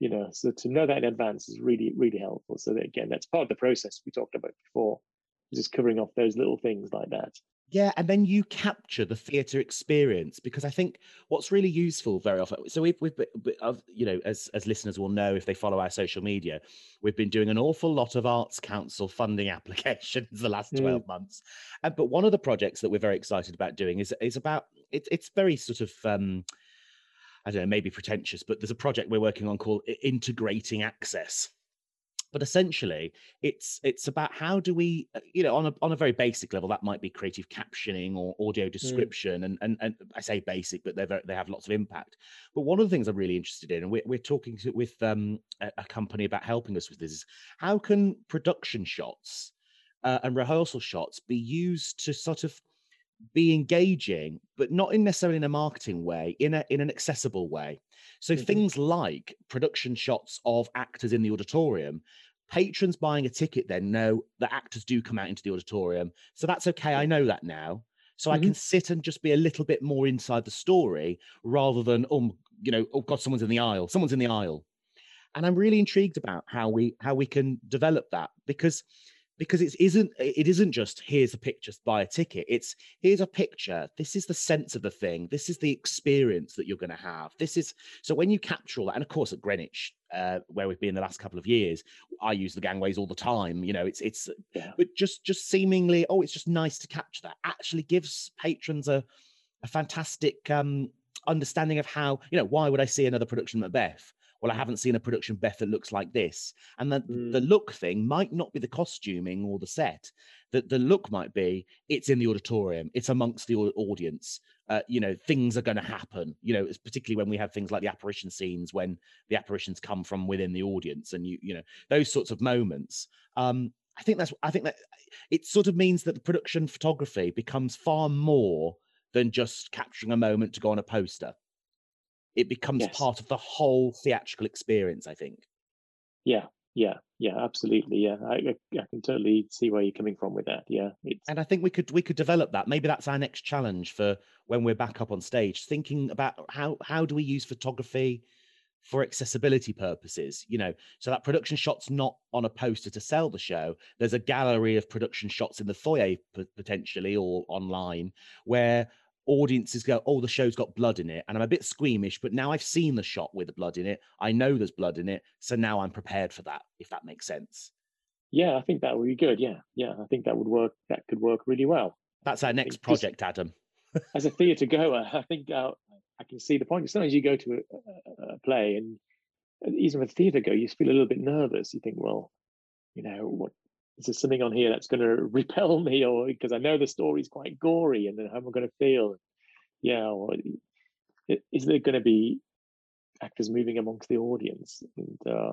You know, so to know that in advance is really, really helpful. So that, again, that's part of the process we talked about before, just covering off those little things like that. Yeah, and then you capture the theatre experience because I think what's really useful very often. So we've, we've you know, as as listeners will know if they follow our social media, we've been doing an awful lot of Arts Council funding *laughs* applications the last twelve mm. months. Uh, but one of the projects that we're very excited about doing is is about it, it's very sort of um, I don't know, maybe pretentious, but there's a project we're working on called Integrating Access but essentially it's it's about how do we uh, you know on a on a very basic level that might be creative captioning or audio mm. description mm. and, and and i say basic but they're very, they have lots of impact but one of the things i'm really interested in and we're, we're talking to, with um, a, a, company about helping us with this is how can production shots uh, and rehearsal shots be used to sort of be engaging but not in necessarily in a marketing way in a in an accessible way so mm-hmm. things like production shots of actors in the auditorium, patrons buying a ticket then know that actors do come out into the auditorium. So that's okay. I know that now. So mm-hmm. I can sit and just be a little bit more inside the story rather than, um, you know, oh God, someone's in the aisle. Someone's in the aisle. And I'm really intrigued about how we how we can develop that because because it isn't it isn't just here's a picture buy a ticket. It's here's a picture. This is the sense of the thing. This is the experience that you're going to have. This is so when you capture all that and of course at greenwich uh, where we've been the last couple of years i use the gangways all the time you know it's it's yeah. but just just seemingly oh it's just nice to capture that actually gives patrons a a fantastic um understanding of how you know why would i see another production of macbeth well, I haven't seen a production Beth that looks like this. And the, mm. the look thing might not be the costuming or the set. That the look might be it's in the auditorium, it's amongst the audience. Uh, you know, things are going to happen. You know, particularly when we have things like the apparition scenes, when the apparitions come from within the audience, and you, you know, those sorts of moments. Um, I think that's. I think that it sort of means that the production photography becomes far more than just capturing a moment to go on a poster it becomes yes. part of the whole theatrical experience i think Yeah, yeah, yeah, absolutely. Yeah, I, I, I can totally see where you're coming from with that. Yeah, it's... and I think we could we could develop that. Maybe that's our next challenge for when we're back up on stage, thinking about how how do we use photography for accessibility purposes you know so that production shot's not on a poster to sell the show there's a gallery of production shots in the foyer potentially or online where audiences go oh the show's got blood in it and i'm a bit squeamish but now i've seen the shot with the blood in it i know there's blood in it so now i'm prepared for that if that makes sense yeah i think that would be good yeah yeah i think that would work that could work really well that's our next project adam *laughs* as a theatre goer i think uh, I can see the point. Sometimes you go to a, a play and even with theatre go, you feel a little bit nervous. You think, well, you know, what is there something on here that's going *laughs* to repel me, or because I know the story is quite gory, and then how am I going to feel? Yeah, or is there going to be actors moving amongst the audience? And uh,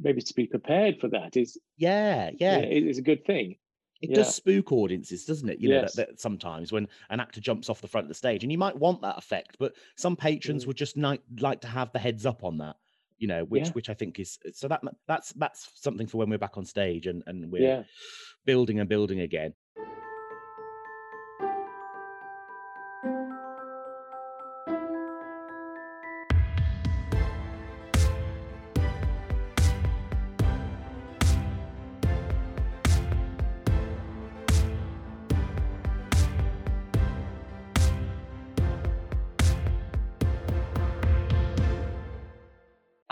maybe to be prepared for that is yeah, yeah, is a good thing. It yeah. does spook audiences, doesn't it? You know, that, that sometimes when an actor jumps off the front of the stage, and you might want that effect, but some patrons mm. would just like like to have the heads up on that. You know, which yeah. which I think is so that that's that's something for when we're back on stage and and we're yeah. building and building again.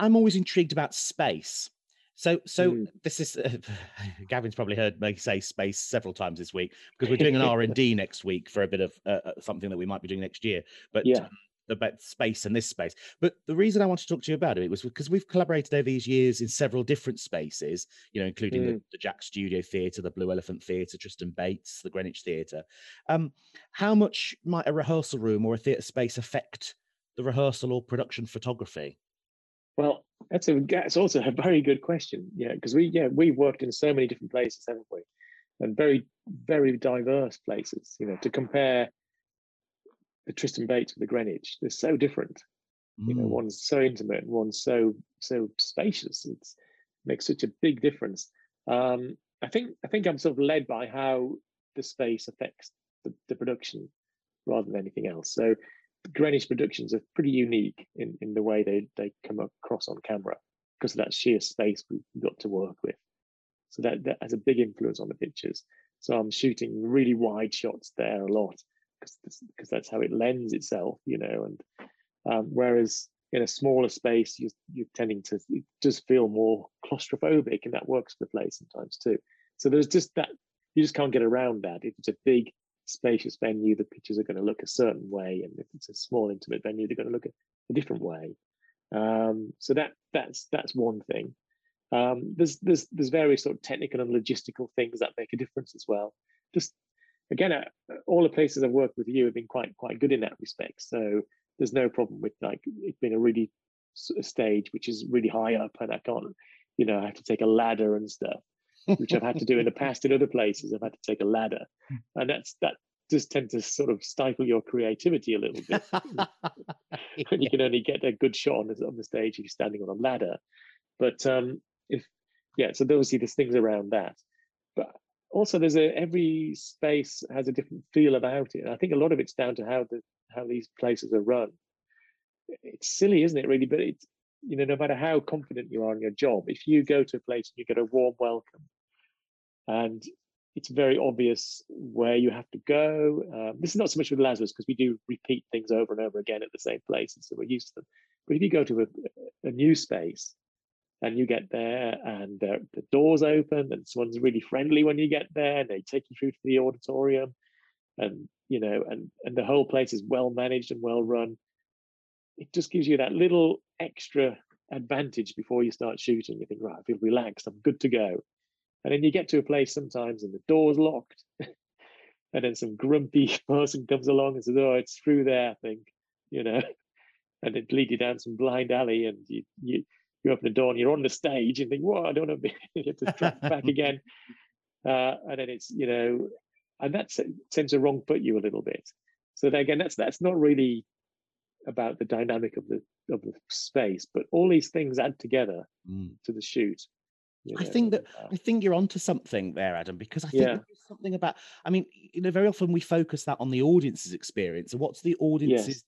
I'm always intrigued about space. So, so mm. this is uh, *laughs* Gavin's probably heard me say space several times this week because we're doing an *laughs* R and D next week for a bit of uh, uh, something that we might be doing next year. But yeah. about space and this space. But the reason I want to talk to you about it was because we've collaborated over these years in several different spaces, you know, including mm. the, the, Jack Studio Theatre, the Blue Elephant Theatre, Tristan Bates, the Greenwich Theatre. Um, how much might a rehearsal room or a theatre space affect the rehearsal or production photography? Well, that's a that's also a very good question. Yeah, because we yeah we worked in so many different places, haven't we? And very very diverse places. You know, to compare the Tristan Bates with the Greenwich, they're so different. Mm. You know, mm. one's so intimate, and one's so so spacious. It makes such a big difference. Um, I think I think I'm sort of led by how the space affects the, the production rather than anything else. So Greenwich Productions are pretty unique in, in the way they, they come across on camera because of that sheer space we've got to work with. So that, that has a big influence on the pictures. So I'm shooting really wide shots there a lot because that's how it lends itself, you know. And um, whereas in a smaller space, you, you're tending to just feel more claustrophobic, and that works for the play sometimes too. So there's just that you just can't get around that. If it's a big spacious venue, the pictures are going to look a certain way, and if it's a small, intimate venue, they're going to look a, different way. Um, so that that's that's one thing. Um, there's there's there's various sort of technical and logistical things that make a difference as well. Just again, uh, all the places I've worked with you have been quite quite good in that respect. So there's no problem with like it being a really a stage which is really high up, and I can't, you know, I have to take a ladder and stuff which I've had to do in the *laughs* past in other places. I've had to take a ladder, hmm. and that's that does tend to sort of stifle your creativity a little bit *laughs* when you can only get a good shot on the, on the stage if you're standing on a ladder. But um, if yeah, so obviously there's things around that, but also there's a every space has a different feel about it. And I think a lot of it's down to how the how these places are run. It's silly, isn't it? Really, but it's you know, no matter how confident you are in your job, if you go to a place and you get a warm welcome, and it's very obvious where you have to go. Um, this is not so much with Lazarus because we do repeat things over and over again at the same place, and so we're used to them. But if you go to a, a new space and you get there and the doors open and someone's really friendly when you get there and they take you through to the auditorium and you know and and the whole place is well managed and well run it just gives you that little extra advantage before you start shooting. You think, right, I feel relaxed, I'm good to go. And then you get to a place sometimes and the door's locked. *laughs* and then some grumpy *laughs* person comes along and says, Oh, it's through there, I think, you know. *laughs* And it leads you down some blind alley and you you you open the door and you're on the stage and think, Whoa, I don't want to be you have to track back again. Uh, and then it's, you know, and that tends to wrong foot you a little bit. So again, that's that's not really about the dynamic of the of the space, but all these things add together Mm. to the shoot. You I think that uh, I think you're onto something there, Adam, because I think Yeah. there's something about. I mean, you know, very often we focus that on the audience's experience and what's the audience's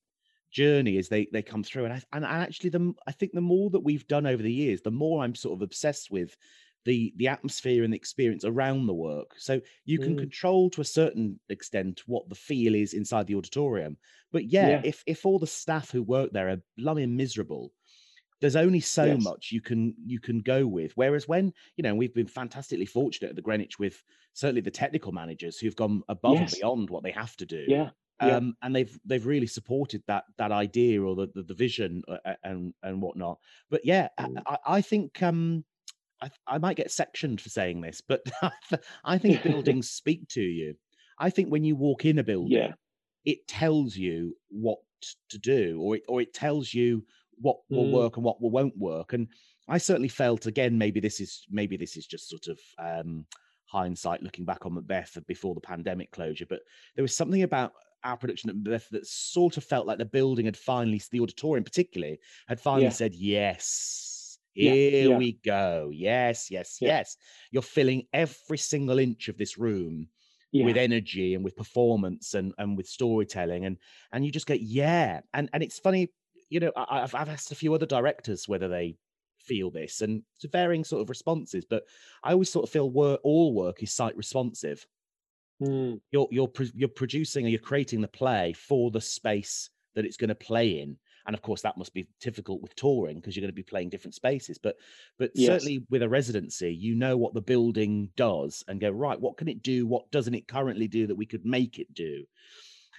journey as they they come through. And I and actually, the I think the more that we've done over the years, the more I'm sort of obsessed with the the atmosphere and the experience around the work. So you can Mm. control to a certain extent what the feel is inside the auditorium. But yeah, Yeah. if if all the staff who work there are blooming miserable, there's only so Yes. much you can you can go with whereas when you know we've been fantastically fortunate at the greenwich with certainly the technical managers who've gone above Yes. and beyond what they have to do yeah, yeah. um and they've they've really supported that that idea or the the, the vision uh, uh, and and whatnot but yeah I- Mm. I, I think um I, I might get sectioned for saying this but *laughs* i think *laughs* buildings speak to you i think when you walk in a building yeah, it tells you what to do or it or it tells you what will Mm. work and what will, won't work and i certainly felt again maybe this is maybe this is just sort of um hindsight looking back on macbeth before the pandemic closure but there was something about our production at macbeth that sort of felt like the building had finally the auditorium particularly had finally Yeah. said yes here yeah. we go yes yes Yeah. yes you're filling every single inch of this room yeah. with energy and with performance and and with storytelling and and you just go yeah and and it's funny you know I, I've I've asked a few other directors whether they feel this and to varying sort of responses but I always sort of feel work all work is site responsive. Mm, you're you're pro- you're producing or you're creating the play for the space that it's going to play in and of course that must be difficult with touring because you're going to be playing different spaces but but Yes. certainly with a residency you know what the building does and go right what can it do? What doesn't it currently do that we could make it do?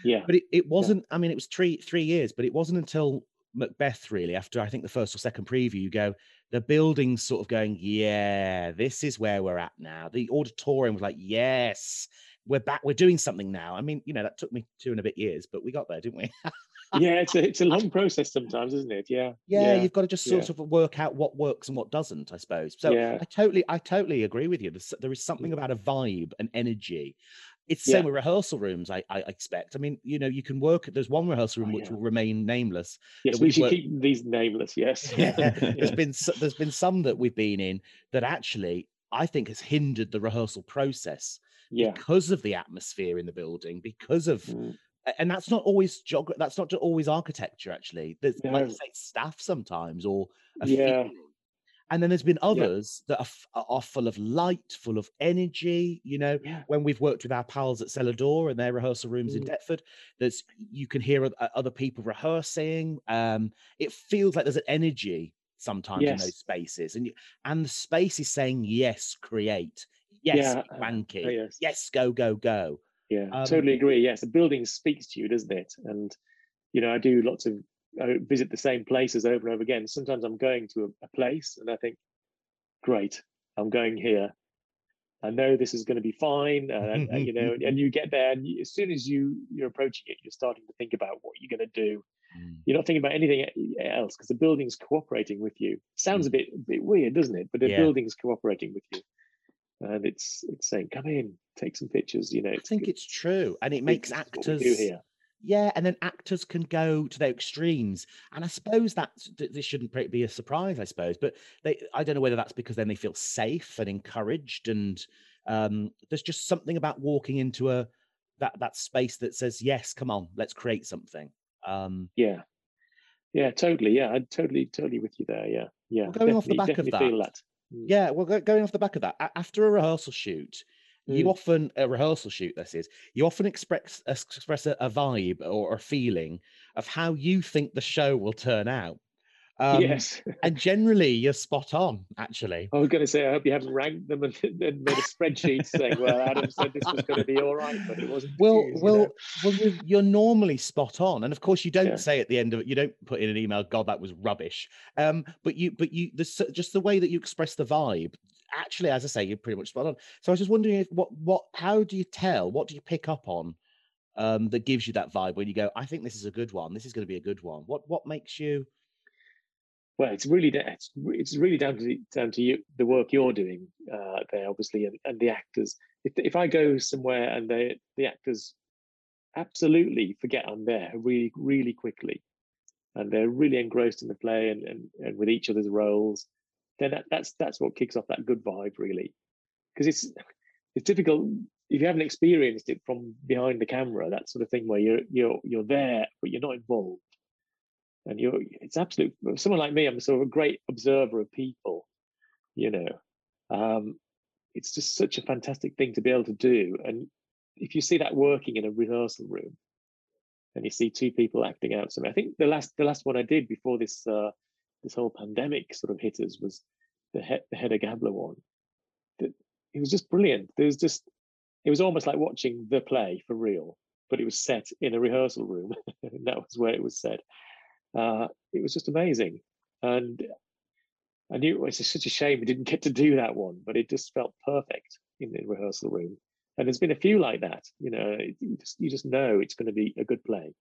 Yeah, but it, it wasn't i mean it was three three years but it wasn't until macbeth really after i think the first or second preview you go the building's sort of going yeah this is where we're at now the auditorium was like yes we're back we're doing something now i mean you know that took me two and a bit years but we got there didn't we yeah. It's a it's a *laughs* long process sometimes, isn't it? Yeah, yeah, you've got to just sort yeah. of work out what works and what doesn't i suppose so Yeah. i totally i totally agree with you There's, there is something mm. about a vibe an energy it's the same Yeah. with rehearsal rooms I, I expect i mean you know you can work there's one rehearsal room Oh, which yeah. will remain nameless Yes, we should worked- keep these nameless. Yes. *laughs* yeah, *laughs* there's been there's been some that we've been in that actually i think has hindered the rehearsal process yeah. because of the atmosphere in the building because of Mm, and that's not always geog- that's not always architecture actually there's like No. say staff sometimes or a Yeah. feeling. And then there's been others that are, are full of light full of energy you know Yeah. when we've worked with our pals at Celador and their rehearsal rooms in Mm. Deptford, there's you can hear other people rehearsing. Um, it feels like there's an energy sometimes in those spaces, and you, and the space is saying yes, create, yes, Yeah, uh, oh, yes. yes, go, go, go. Yeah, Um, totally agree. Yes, the building speaks to you, doesn't it? And you know, I do lots of I visit the same places over and over again. Sometimes I'm going to a, a place and I think, great, I'm going here. I know this is going to be fine, and, and, you know, and you get there, and as soon as you you're approaching it, you're starting to think about what you're going to do. Mm. You're not thinking about anything else because the building's cooperating with you. Sounds a bit a bit weird, doesn't it? But the Yeah. building's cooperating with you, and it's it's saying, "Come in, take some pictures." You know, I think good. it's true, and it makes is what we actors do here. Yeah, and then actors can go to their extremes, and I suppose that this shouldn't be a surprise, I suppose. But they, I don't know whether that's because then they feel safe and encouraged, and um, there's just something about walking into a that that space that says, "Yes, come on, let's create something." Um, Yeah. Yeah, totally. Yeah, I'm totally, totally with you there. Yeah. Yeah. going off the back of that, that. Mm. yeah, well, going off the back of that, after a rehearsal shoot, you Mm. often a rehearsal shoot. This is you often express express a, a vibe or a feeling of how you think the show will turn out. Um, yes. *laughs* and generally you're spot on actually I was going to say, I hope you haven't ranked them and, *laughs* and made a spreadsheet saying, well, Adam said this was going to be all right, but it wasn't. well you well know? well you're, you're normally spot on and of course you don't Yeah. say at the end of it you don't put in an email god that was rubbish um but you but you the just the way that you express the vibe actually as i say you're pretty much spot on. So i was just wondering if what what how do you tell what do you pick up on um that gives you that vibe when you go i think this is a good one. This is going to be a good one. What what makes you Well, it's really it's, it's really down to the- down to you, the work you're doing uh, there, obviously, and, and the actors. If if I go somewhere and they the actors absolutely forget I'm there really really quickly, and they're really engrossed in the play and, and, and with each other's roles, then that, that's that's what kicks off that good vibe really. Because it's it's difficult if you haven't experienced it from behind the camera, that sort of thing where you're you're you're there but you're not involved. And you're it's absolute someone like me, I'm sort of a great observer of people, you know. Um, it's just such a fantastic thing to be able to do. And if you see that working in a rehearsal room, and you see two people acting out something. I think the last the last one I did before this uh, this whole pandemic sort of hit us was the he- the Gabler one. That it was just brilliant. There was just it was almost like watching the play for real, but it was set in a rehearsal room. *laughs* that was where it was set. Uh, it was just amazing, and I knew it was such a shame we didn't get to do that one, but it just felt perfect in the rehearsal room. And there's been a few like that. You know, you just you just know it's going to be a good play.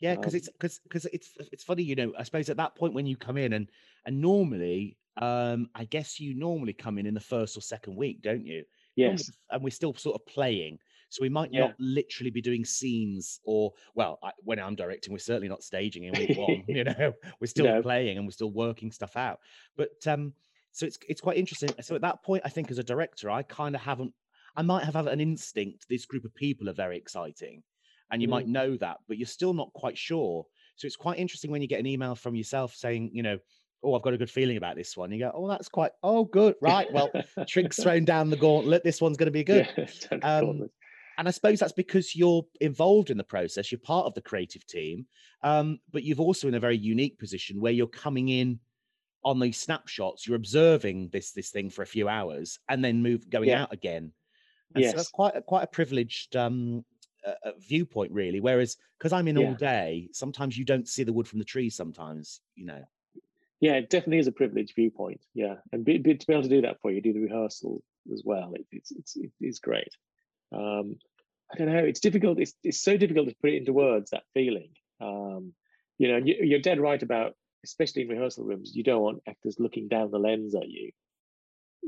Yeah, because Um, it's because because it's it's funny, you know. I suppose at that point when you come in and and normally, um, I guess you normally come in in the first or second week, don't you? Yes. and we're still sort of playing, so we might Yeah. not literally be doing scenes or well, I, when I'm directing, we're certainly not staging in week one. *laughs* You know, *laughs* we're still No. playing and we're still working stuff out. But um, so it's it's quite interesting. So at that point, I think as a director, I kind of haven't. I might have had an instinct. This group of people are very exciting, and you might Mm. know that, but you're still not quite sure. So it's quite interesting when you get an email from yourself saying, you know, oh, I've got a good feeling about this one. You go, oh, that's quite, oh, good, right. Well, *laughs* Trigg's thrown down the gauntlet. This one's going to be good. Yeah, *laughs* Um. And I suppose that's because you're involved in the process. You're part of the creative team, um, but you've also in a very unique position where you're coming in on these snapshots. You're observing this this thing for a few hours and then move going Yeah. out again. And so that's Yes. quite a, quite a privileged um, uh, uh, viewpoint, really. Whereas because I'm in all day, sometimes you don't see the wood from the trees. Sometimes, you know. Yeah, it definitely is a privileged viewpoint. Yeah, and be, be, to be able to do that for you, do the rehearsal as well. It, it's it's it is great. Um, I don't know. It's difficult. It's it's so difficult to put it into words. That feeling. Um, you know, you, you're dead right about, especially in rehearsal rooms, you don't want actors looking down the lens at you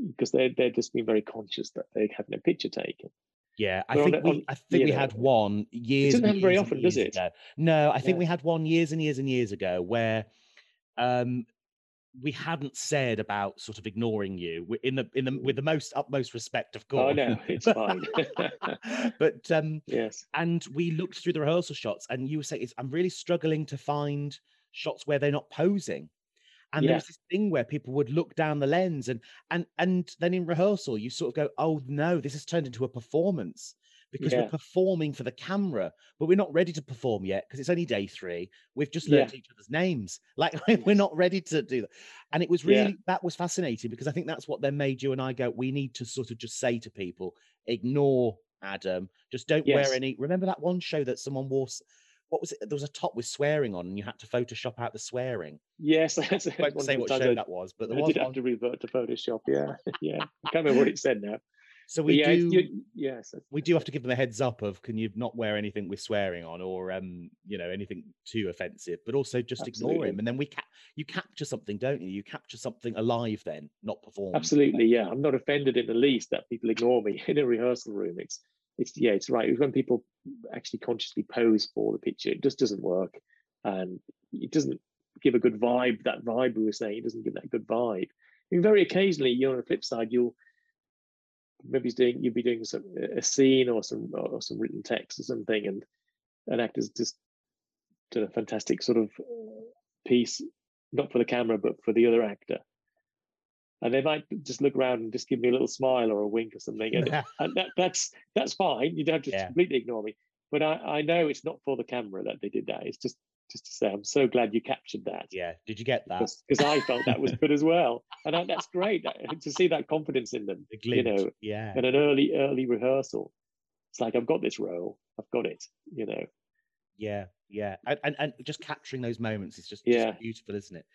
because they're they're just being very conscious that they're having a picture taken. Yeah, I But on think we on- I think you we had one years. It doesn't happen very often, does it? ago. No, I think Yeah. we had one years and years and years ago where um we hadn't said about sort of ignoring you in the in the with the most utmost respect, of Oh course. no, *laughs* it's fine. *laughs* but um yes. and we looked through the rehearsal shots and you were saying i'm really struggling to find shots where they're not posing and there Yeah. was this thing where people would look down the lens and and and then in rehearsal you sort of go oh no this has turned into a performance because Yeah. we're performing for the camera but we're not ready to perform yet because it's only day three we've just Yeah. learned each other's names *laughs* like we're not ready to do that and it was Yeah. really that was fascinating because i think that's what then made you and i go we need to sort of just say to people ignore adam just don't Yes. wear any remember that one show that someone wore what was it there was a top with swearing on and you had to photoshop out the swearing Yes, *laughs* that's I won't say what show that was but there I was did have to revert to Photoshop. Yeah, *laughs* yeah. I can't remember what it said now. so we yeah, do you- yes, we do have to give them a heads up of can you not wear anything with swearing on or um you know anything too offensive but also just ignore him and then we ca- you capture something don't you you capture something alive then not performed absolutely. Yeah, I'm not offended in the least that people ignore me *laughs* in a rehearsal room. It's, it's yeah, it's right. It's when people actually consciously pose for the picture, it just doesn't work, and it doesn't give a good vibe. That vibe we were saying, it doesn't give that good vibe. I mean, very occasionally, you're on the flip side, you'll maybe doing you'll be doing some a scene or some or some written text or something, and an actor's just done a fantastic sort of uh, piece, not for the camera but for the other actor, and they might just look around and just give me a little smile or a wink or something, and, and that, that's that's fine. You don't have to Yeah. completely ignore me, but I I know it's not for the camera that they did that. It's just just to say I'm so glad you captured that yeah did you get that because I felt that was good as well, and I, that's great that- *laughs* to see that confidence in them the you know, yeah at an early early rehearsal. It's like I've got this role, I've got it, you know. Yeah, yeah, and, and and just capturing those moments is just, just beautiful, isn't it?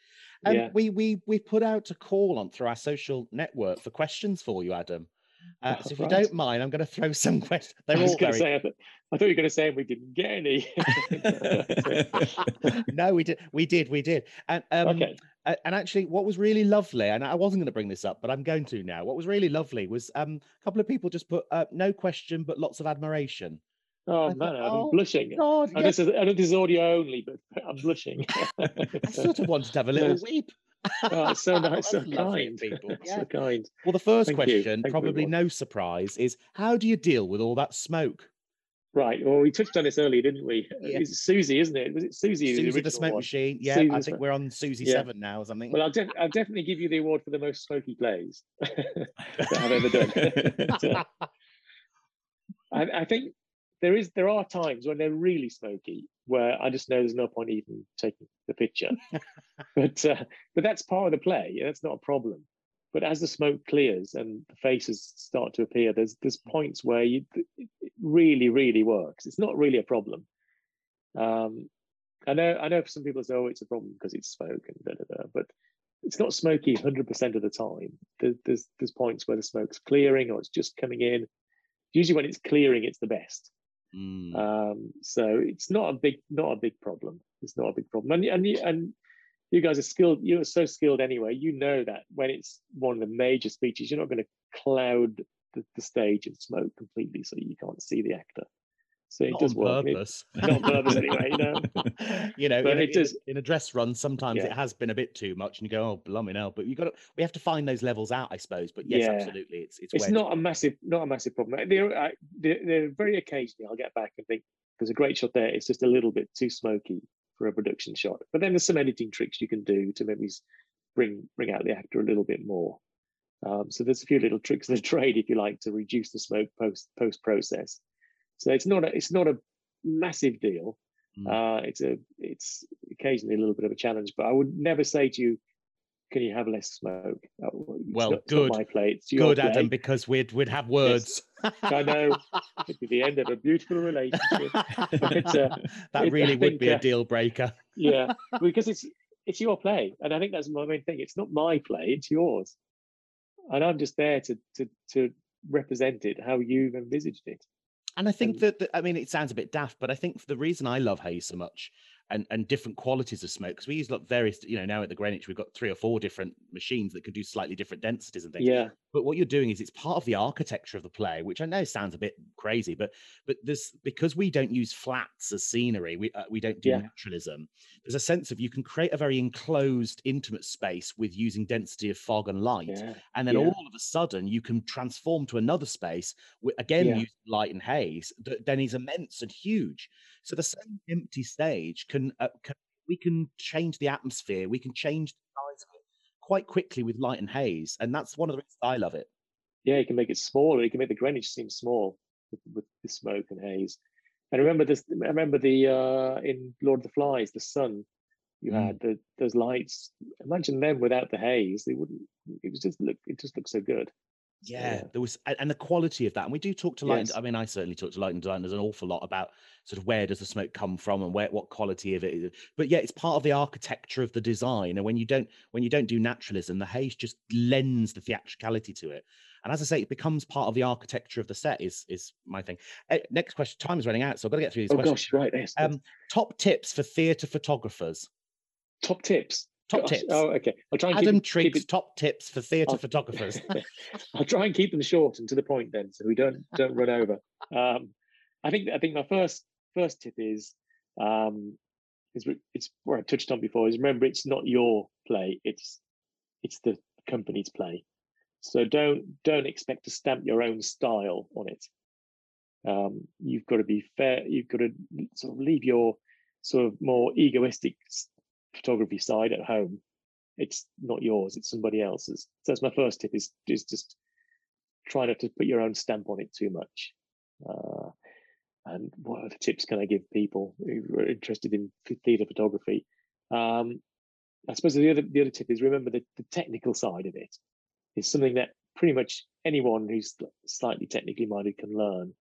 Um, Yeah. we we we put out a call on through our social network for questions for you, Adam. Uh, Oh, *laughs* so if you don't mind, I'm going to throw some *laughs* questions. They're I was all very. say, I, th- I thought you were going to say we didn't get any. *laughs* no, we did, we did, we did, and um, okay. and actually, what was really lovely, and I wasn't going to bring this up, but I'm going to now. What was really lovely was um, a couple of people just put uh, no question, but lots of admiration. Oh man, I'm oh, blushing. God, I, yes. this is, I know this is audio only, but *laughs* I'm blushing. I sort of wanted to have a little Yes. weep. Oh, it's so *laughs* nice, so kind. people. *laughs* So kind. Well, the first Thank question, you, probably no surprise, is how do you deal with all that smoke? Right. Well, we touched on this earlier, didn't we? Yeah. It's Susie, isn't it? Was it Susie? Susie the smoke one? machine. Yeah, Susie I think we're on Susie Yeah. seven now or something. Well, I'll, def- I'll definitely give you the award for the most smoky plays that I've ever done. I, I think there is there are times when they're really smoky where I just know there's no point even taking the picture. *laughs* but uh, but that's part of the play. That's not a problem. But as the smoke clears and the faces start to appear, there's there's points where you it really really works. It's not really a problem. Um, I know I know for some people say, oh, it's a problem because it's smoke and da da da, but it's not smoky 100% of the time. There, there's there's points where the smoke's clearing or it's just coming in. Usually when it's clearing, it's the best. Mm. Um, so it's not a big not a big problem. It's not a big problem. And and you, and you guys are skilled. You're so skilled anyway. You know that when it's one of the major speeches, you're not going to cloud the, the stage and smoke completely, so you can't see the actor. So it Not does work. It- purpose. *laughs* not purpose anyway, you know. you know, But in, a, it does- in a dress run, sometimes Yeah. it has been a bit too much, and you go, "Oh, blimey hell!" But you got to, we have to find those levels out, I suppose. But yes, Yeah. absolutely, it's it's, it's not a massive not a massive problem there, I, there, there very occasionally i'll get back and think there's a great shot there it's just a little bit too smoky for a production shot but then there's some editing tricks you can do to maybe bring bring out the actor a little bit more um, so there's a few little tricks of the *laughs* trade if you like to reduce the smoke post post process so it's not a it's not a massive deal Mm. uh, it's a it's occasionally a little bit of a challenge but i would never say to you can you have less smoke Uh, it's Well, not- good. my play it's Good. Adam, because we'd we'd have words. I know. It'd be the end of a beautiful relationship. But, uh, *laughs* that it- really would think, be a uh, deal breaker. yeah, *laughs* because it's it's your play, and I think that's my main thing. It's not my play; it's yours, and I'm just there to to to represent it how you've envisaged it. And I think that, that I mean, it sounds a bit daft, but I think the reason I love haze so much and and different qualities of smoke because we use like various, you know, now at the Greenwich we've got three or four different machines that can do slightly different densities and things. Yeah, But what you're doing is it's part of the architecture of the play, which I know sounds a bit crazy, but but this because we don't use flats as scenery, we uh, we don't do Yeah. naturalism. There's a sense of you can create a very enclosed, intimate space with using density of fog and light, yeah, and then yeah. all of a sudden you can transform to another space again Yeah. using light and haze that then is immense and huge. So the same empty stage can, uh, can we can change the atmosphere, we can change the size of it quite quickly with light and haze, and that's one of the reasons I love it. yeah. You can make it smaller. You can make the Greenwich seem small with, with the smoke and haze. And remember this. I remember the uh, in Lord of the Flies, the sun. You Mm. had the, those lights. Imagine them without the haze. They wouldn't. It was just look. It just looked so good. So, Yeah, there was, and the quality of that. And we do talk to light. Yes. I mean, I certainly talk to lighting designers an awful lot about sort of where does the smoke come from and where what quality of it is. But yeah, it's part of the architecture of the design. And when you don't when you don't do naturalism, the haze just lends the theatricality to it. And as I say, it becomes part of the architecture of the set. Is is my thing. Eh, next question. Time is running out, so I've got to get through these Oh questions. gosh, right. Yes. Um, top tips for theatre photographers. top tips. Top Gosh, tips. Oh, okay. I'll try and Adam keep, it- keep it. top tips for theatre I'll- *laughs* photographers. I'll try and keep them short and to the point then, so we don't don't run over. Um, I think I think my first first tip is um, is it's where I touched on before. Is remember it's not your play; it's it's the company's play. So don't don't expect to stamp your own style on it. Um, you've got to be fair. You've got to sort of leave your sort of more egoistic photography side at home. It's not yours; it's somebody else's. So that's my first tip: is is just try not to put your own stamp on it too much. Uh, and what other tips can I give people who are interested in theatre photography? Um, I suppose the other the other tip is remember that the technical side of it is something that pretty much anyone who's slightly technically minded can learn.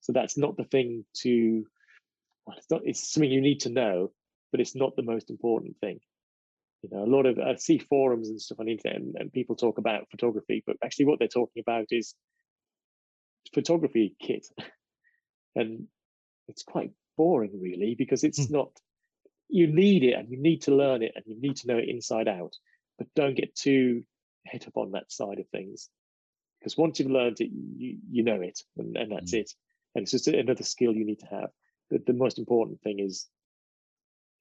So that's not the thing to. Well, it's not. It's something you need to know, but it's not the most important thing. You know, a lot of I see forums and stuff on the internet, and, and people talk about photography, but actually, what they're talking about is photography kit, *laughs* and it's quite boring, really, because it's Hmm. not. You need it, and you need to learn it, and you need to know it inside out. But don't get too hit up on that side of things, because once you've learned it, you you know it, and, and that's Mm. it. and it's just another skill you need to have. The, the most important thing is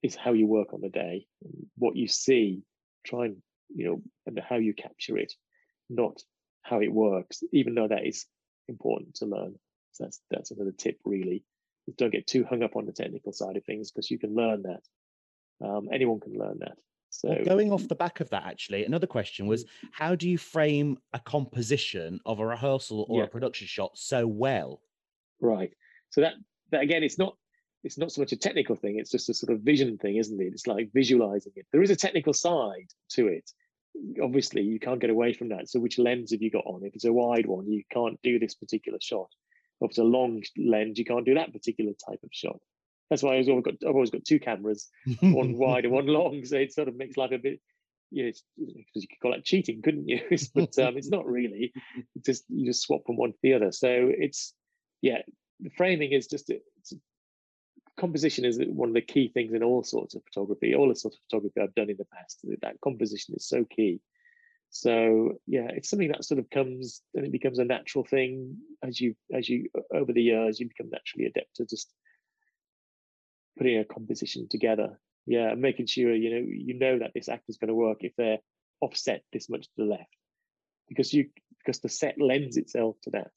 is how you work on the day, what you see. Try and you know, and how you capture it, not how it works. Even though that is important to learn. So that's that's another tip really. Don't get too hung up on the technical side of things because you can learn that. Um, anyone can learn that. So going off the back of that, actually, another question was how do you frame a composition of a rehearsal or yeah. a production shot so well? Right. So that that again, it's not it's not so much a technical thing, it's just a sort of vision thing, isn't it? It's like visualizing it. There is a technical side to it. Obviously, you can't get away from that. So which lens have you got on? If it's a wide one, you can't do this particular shot. If it's a long lens, you can't do that particular type of shot. That's why I've always got I've always got two cameras, one *laughs* wide and one long. So it sort of makes life a bit you know, because you could call it cheating, couldn't you? *laughs* but um, it's not really. It's just you just swap from one to the other. So it's yeah, the framing is just it's, composition is one of the key things in all sorts of photography. All the sorts of photography I've done in the past, that composition is so key. So yeah, it's something that sort of comes and it becomes a natural thing as you as you over the years you become naturally adept to just putting a composition together. Yeah, making sure you know you know that this actor is going to work if they're offset this much to the left, because you because the set lends itself to that.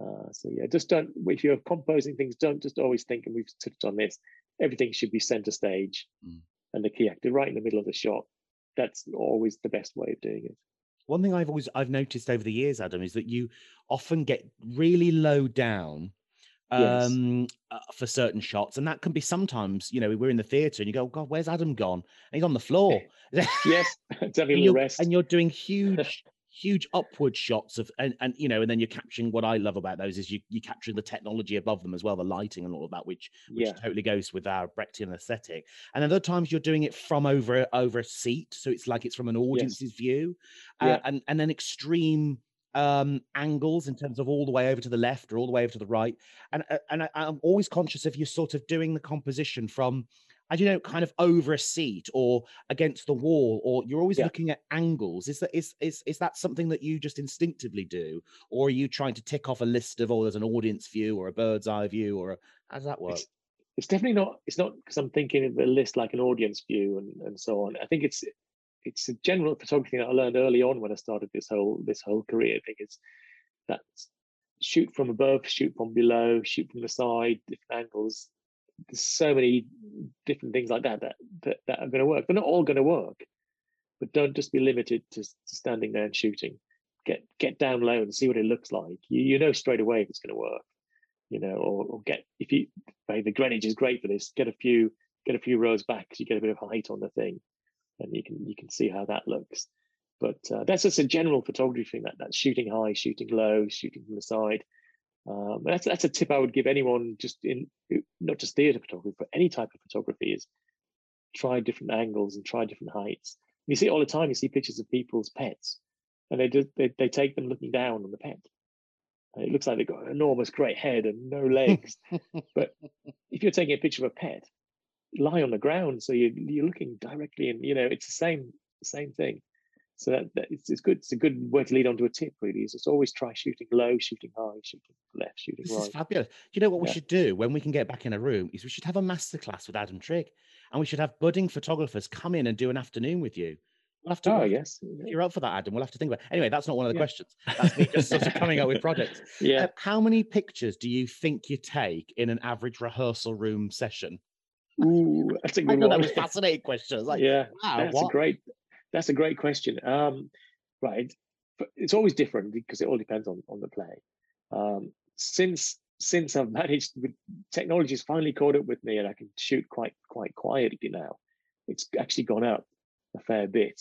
Uh, so yeah, just don't if you're composing things, don't just always think, and we've touched on this. Everything should be center stage, mm. and the key actor right in the middle of the shot. That's always the best way of doing it. One thing I've always I've noticed over the years, Adam, is that you often get really low down um yes. uh, for certain shots and that can be sometimes you know we're in the theater and you go god where's adam gone and he's on the floor *laughs* *laughs* yes *laughs* and, you're, and you're doing huge huge upward shots of and, and you know and then you're capturing what i love about those is you you capturing the technology above them as well the lighting and all of that which which yeah. totally goes with our brechtian aesthetic and other times you're doing it from over over a seat so it's like it's from an audience's yes. view uh, yeah. and and then extreme um, angles in terms of all the way over to the left or all the way over to the right. And uh, and I, am always conscious if you're sort of doing the composition from, I don't know, kind of over a seat or against the wall, or you're always yeah. looking at angles. Is that is is is that something that you just instinctively do, or are you trying to tick off a list of oh, there's an audience view or a bird's eye view, or a, how does that work? It's, it's definitely not. It's not because I'm thinking of a list like an audience view and and so on. I think it's it's a general photography that I learned early on when I started this whole this whole career. thing is that shoot from above, shoot from below, shoot from the side, different angles. There's so many different things like that that that, that are going to work. They're not all going to work, but don't just be limited to, to standing there and shooting. Get get down low and see what it looks like. You you know straight away if it's going to work. You know, or, or get if you the Greenwich is great for this. Get a few get a few rows back because you get a bit of height on the thing and you can you can see how that looks. But uh, that's just a general photography thing. That that's shooting high, shooting low, shooting from the side. Um, that's that's a tip I would give anyone just in not just theatre photography, but any type of photography is try different angles and try different heights. You see it all the time. You see pictures of people's pets, and they do they, they take them looking down on the pet. And it looks like they've got an enormous great head and no legs. *laughs* but if you're taking a picture of a pet, lie on the ground so you you're looking directly and you know it's the same same thing so that, that it's, it's good it's a good way to lead on to a tip really is just always try shooting low shooting high shooting left shooting this right is fabulous do you know what we should do when we can get back in a room is we should have a masterclass with adam trigg and we should have budding photographers come in and do an afternoon with you We'll have to. Oh yes, you're up for that, Adam. We'll have to think about. It. Anyway, that's not one of the yeah. questions. That's me just sort of *laughs* coming up with projects. Yeah. Uh, how many pictures do you think you take in an average rehearsal room session? Ooh, that's a good I one. That was *laughs* fascinating question. Like, yeah, wow, that's what? a great. That's a great question. Um, right, it's always different because it all depends on on the play. Um, since since I've *laughs* managed, technology has finally caught up with me, and I can shoot quite quite quietly now. It's actually gone up a fair bit.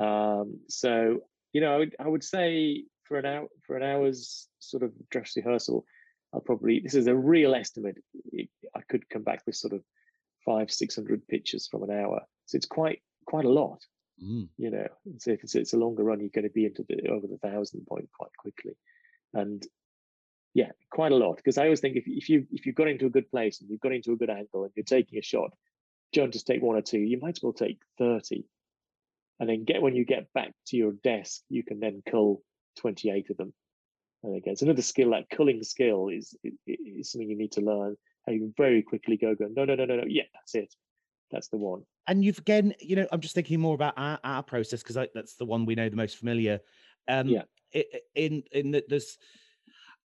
Um, so you know, I would, I would say for an hour for an hour's sort of dress rehearsal, I'll probably this is a real estimate. I could come back with sort of five, six hundred pictures from an hour. So it's quite quite a lot. Mm. You know, so if it's, it's a longer run, you're going to be into the over the thousand point quite quickly, and yeah, quite a lot. Because I always think if if you if you've got into a good place and you've got into a good angle and you're taking a shot, don't just take one or two. You might as well take thirty, and then get when you get back to your desk, you can then cull twenty eight of them, And again, it's another skill. That culling skill is, is something you need to learn. How you very quickly go go no no no no no yeah that's it that's the one. And you've again, you know, I'm just thinking more about our, our process because that's the one we know the most familiar. Um, yeah. In in that there's,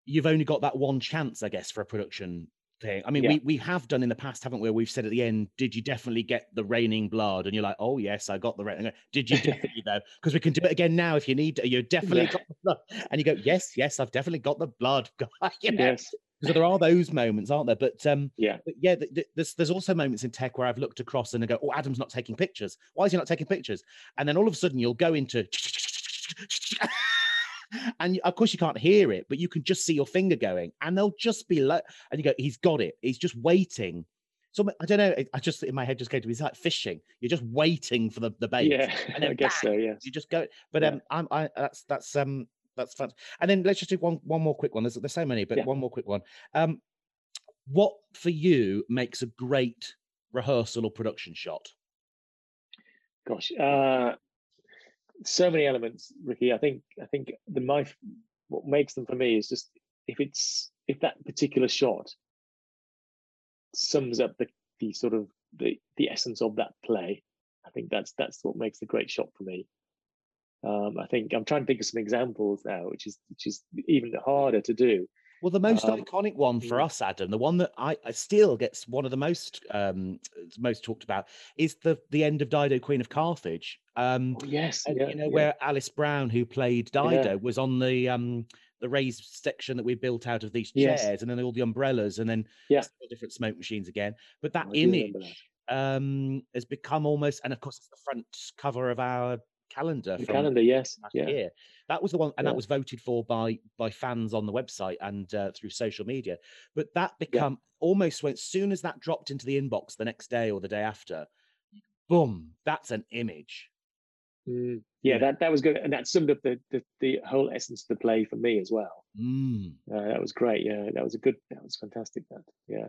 you've only got that one chance, I guess, for a production thing. I mean, Yeah. we we have done in the past, haven't we? We've said at the end, "Did you definitely get the raining blood?" And you're like, "Oh yes, I got the raining." Did you *laughs* definitely though? Because we can do it again now if you need. to. You definitely Yeah. got the blood, and you go, "Yes, yes, I've definitely got the blood." *laughs* you know? Yes. So there are those moments, aren't there? But um, Yeah. but yeah, th- th- there's there's also moments in tech where I've looked across and I go, "Oh, Adam's not taking pictures. Why is he not taking pictures?" And then all of a sudden you'll go into, *laughs* and of course you can't hear it, but you can just see your finger going, and they'll just be like, and you go, "He's got it. He's just waiting." So I don't know. I just in my head just came to me, it's like fishing. You're just waiting for the the bait. Yeah. and *laughs* then I guess so. Yeah, You just go, but Yeah. um, I'm I that's that's um that's fun. And then let's just do one one more quick one. There's there's so many, but Yeah. one more quick one. Um, what for you makes a great rehearsal or production shot? Gosh. Uh, so many elements, Ricky. I think. I think the my what makes them for me is just if it's if that particular shot sums up the the sort of the the essence of that play. I think that's that's what makes a great shot for me. Um, I think I'm trying to think of some examples now, which is which is even harder to do. Well, the most Um, iconic one for mm. us, Adam, the one that I, I still gets one of the most um most talked about is the the end of Dido, Queen of Carthage. Um, Oh, yes, and, yeah, you know yeah. where Alice Brown, who played Yeah. Dido, was on the um the raised section that we built out of these Yes. chairs, and then all the umbrellas, and then Yeah. different smoke machines again. But that I image um has become almost, and of course, it's the front cover of our calendar The calendar, yes, yeah, year. That was the one, and Yeah. that was voted for by by fans on the website and uh, through social media. But that become almost when, as soon as that dropped into the inbox the next day or the day after, boom, that's an image. Mm, yeah. Yeah. That that was good, and that summed up the the, the whole essence of the play for me as well. Mm. Uh, that was great. Yeah, that was a good. That was fantastic. That yeah,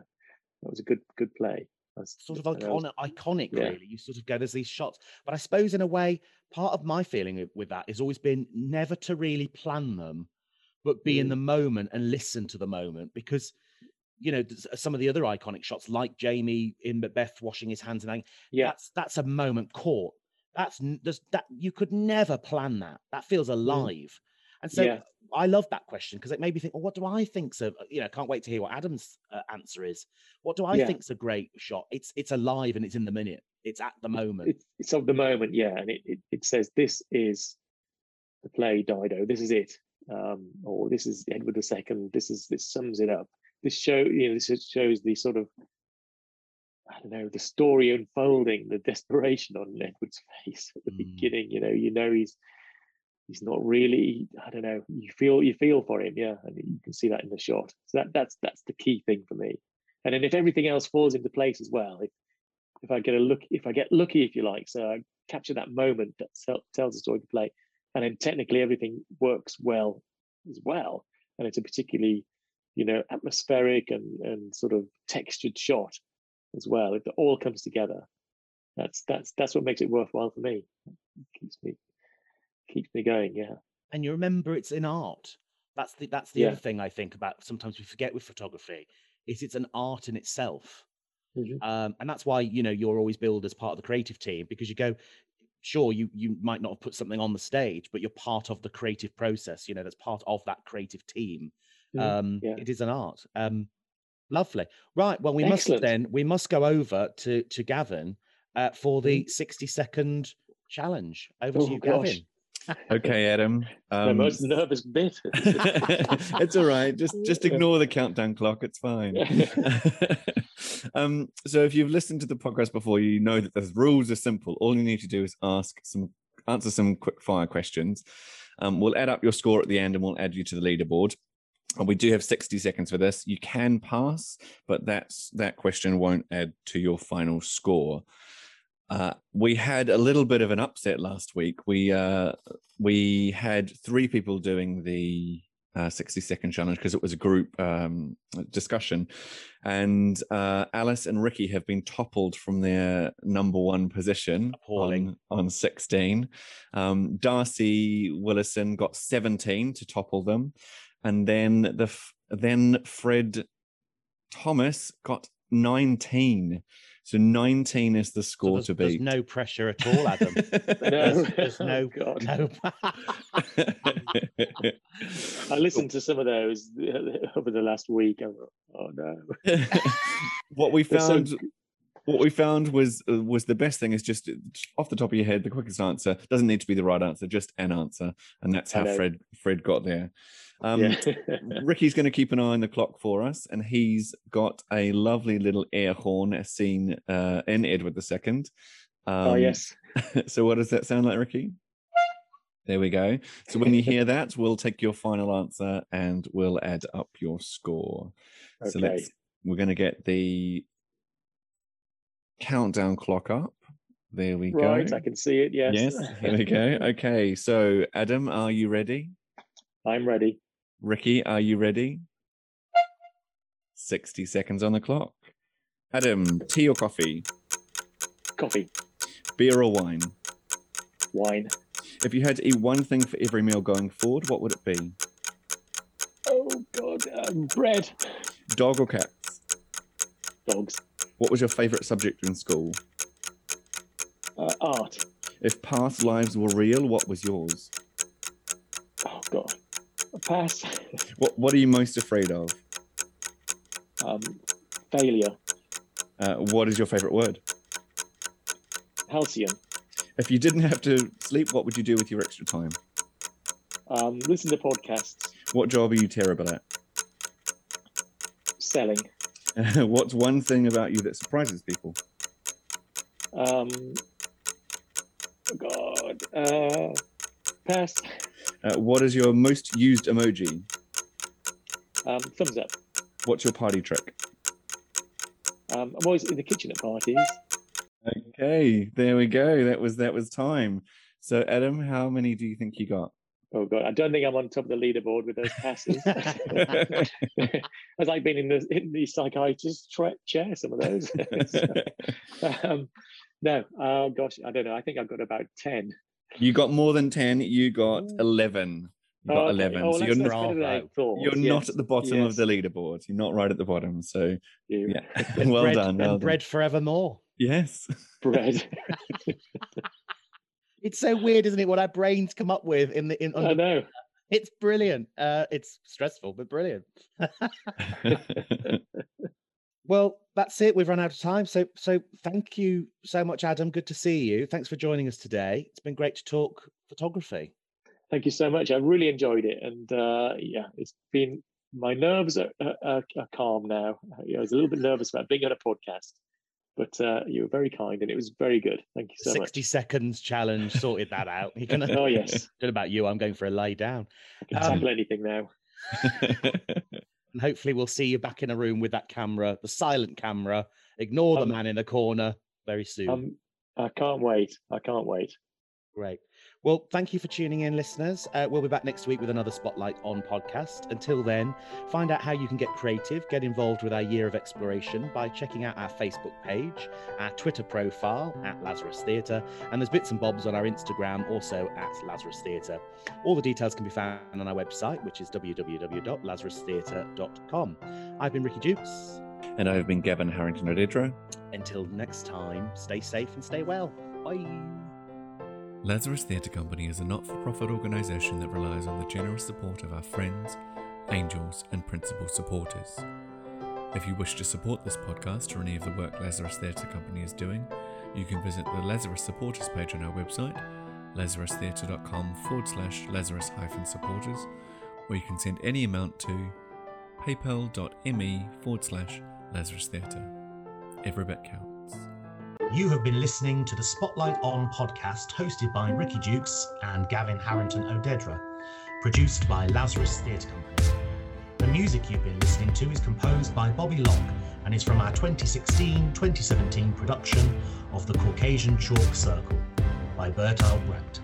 that was a good good play. That's, Sort of iconic, iconic yeah. really. You sort of go, there's these shots. But I suppose in a way, part of my feeling with- with that has always been never to really plan them, but be in Mm. the moment and listen to the moment because. You know, some of the other iconic shots, like Jamie in Macbeth washing his hands and everything, yeah, that's that's a moment caught. That's that you could never plan that. That feels alive. And so Mm. Yeah. I love that question because it made me think, well, what do I think's a you know, can't wait to hear what Adam's uh, answer is. What do I Yeah. think's a great shot? It's it's alive and it's in the minute. It's at the moment. it's it's of the moment. Yeah, and it, it it says this is the play Dido. This is it. Um, or this is Edward II. This is this sums it up. This show, you know, this shows the sort of I don't know the story unfolding, the desperation on Edward's *laughs* face at the Mm. beginning. You know, you know he's he's not really. I don't know. You feel you feel for him, yeah, and you can see that in the shot. So that that's that's the key thing for me. And then if everything else falls into place as well, if if I get a look, if I get lucky, if you like, so I capture that moment that tells the story to play, and then technically everything works well as well, and it's a particularly, you know, atmospheric and and sort of textured shot as well. If it all comes together, that's that's that's what makes it worthwhile for me. keeps me keeps me going. Yeah, and you remember it's in art. That's the that's the Yeah. other thing I think about. Sometimes we forget with photography is it's an art in itself. Mhm. um, and that's why you know you're always billed as part of the creative team because you go sure you you might not have put something on the stage but you're part of the creative process you know that's part of that creative team Mhm. um Yeah. it is an art um lovely right well we must then we must go over to to gavin uh, for the Mhm. 60 second challenge over Oh, to you gosh. gavin Okay, Adam. *laughs* the Um, most nervous bit. *laughs* it's all right. Just *laughs* just ignore the countdown clock. It's fine. um, so if you've listened to the podcast before, you know that the rules are simple. All you need to do is ask some answer some quick fire questions. Um, we'll add up your score at the end and we'll add you to the leaderboard. And we do have 60 seconds for this. You can pass, but that's that question won't add to your final score. Uh, we had a little bit of an upset last week. We uh, we had three people doing the uh, 60 second challenge because it was a group um, discussion, and uh, Alice and Ricky have been toppled from their number one position Appalling. on, on 16. Um, Darcy Willison got 17 to topple them. and then the f- then Fred Thomas got 19. So 19 is the score there's, to there's no pressure at all, Adam. *laughs* No, There's Oh, no, *laughs* God. no. *laughs* I listened to some of those over the last week. I thought, oh no. what we They're so found what we found was uh, was the best thing is just uh, off the top of your head the quickest answer doesn't need to be the right answer just an answer. And that's how fred fred got there. Um yeah. *laughs* ricky's going to keep an eye on the clock for us and he's got a lovely little air horn as seen uh in edward ii um, oh yes. *laughs* so what does that sound like ricky? There we go. So when you hear that we'll take your final answer and we'll add up your score. So Okay. let's we're going to get the countdown clock up. There we Right, go. I can see it. Yes. Yes, here we go. *laughs* Okay, so Adam, are you ready? I'm ready. Ricky, are you ready? 60 seconds on the clock. Adam, tea or coffee? Coffee, Beer or wine? wine. If you had to eat one thing for every meal going forward, what would it be? Oh God, um, bread. Dog or cats? Dogs. What was your favorite subject in school? Uh, art. If past lives were real, what was yours? Oh God. A pass. *laughs* What What are you most afraid of? um, failure. Uh, what is your favorite word? Halcyon. If you didn't have to sleep, what would you do with your extra time? Um, listen to podcasts. What job are you terrible at? Selling. *laughs* What's one thing about you that surprises people? Um, oh God. Uh, pass. Uh, what is your most used emoji? Um, thumbs up. What's your party trick? Um, I'm always in the kitchen at parties. Okay, there we go. That was that was time. So Adam, how many do you think you got? Oh God, I don't think I'm on top of the leaderboard with those passes. It's like being in the in the psychiatrist tra- chair. Some of those. *laughs* um, no, oh gosh, I don't know. I think I've got about ten. you got more than ten. You got eleven. You Oh, got okay. eleven. Oh, so that's, you're not, better than I Bravo. thought. you're yes, not at the bottom of the leaderboard. You're not right at the bottom. So you. yeah, And *laughs* *laughs* well bread, done. and done. bread forevermore. Yes. bread. It's so weird, isn't it? What our brains come up with in the in. I know. it's brilliant. Uh, it's stressful, but brilliant. *laughs* Well, that's it. We've run out of time. So, so thank you so much, Adam. Good to see you. Thanks for joining us today. It's been great to talk photography. Thank you so much. I really enjoyed it, and uh, yeah, it's been. My nerves are, are, are are calm now. I was a little bit nervous about being on a podcast, but uh, you were very kind, and it was very good. Thank you so much. Sixty seconds challenge sorted that out. You *laughs* can. Oh yes, *laughs* Don't about you. I'm going for a lay down, I can Um, tackle anything now. *laughs* and hopefully we'll see you back in a room with that camera, the silent camera. Ignore the Um, man in the corner very soon. Um, I can't wait. I can't wait. Great. Well, thank you for tuning in, listeners. Uh, we'll be back next week with another Spotlight on podcast. Until then, find out how you can get creative, get involved with our year of exploration by checking out our Facebook page, our Twitter profile at Lazarus Theatre, and there's bits and bobs on our Instagram also at Lazarus Theatre. All the details can be found on our website, which is www.lazarustheatre.com. I've been Ricky Dukes. and I've been Gavin Harrington Odedra. Until next time, stay safe and stay well. Bye. Lazarus Theatre Company is a not for profit organisation that relies on the generous support of our friends, angels, and principal supporters. If you wish to support this podcast or any of the work Lazarus Theatre Company is doing, you can visit the Lazarus supporters page on our website, lazarustheatre.com forward slash Lazarus hyphen supporters, or you can send any amount to paypal.me forward slash Lazarus Theatre. Every bit counts. You have been listening to the Spotlight On podcast hosted by Ricky Dukes and Gavin Harrington Odedra, produced by Lazarus Theatre Company. The music you've been listening to is composed by Bobby Long and is from our 2016 2017 production of The Caucasian Chalk Circle by Bertolt Brecht.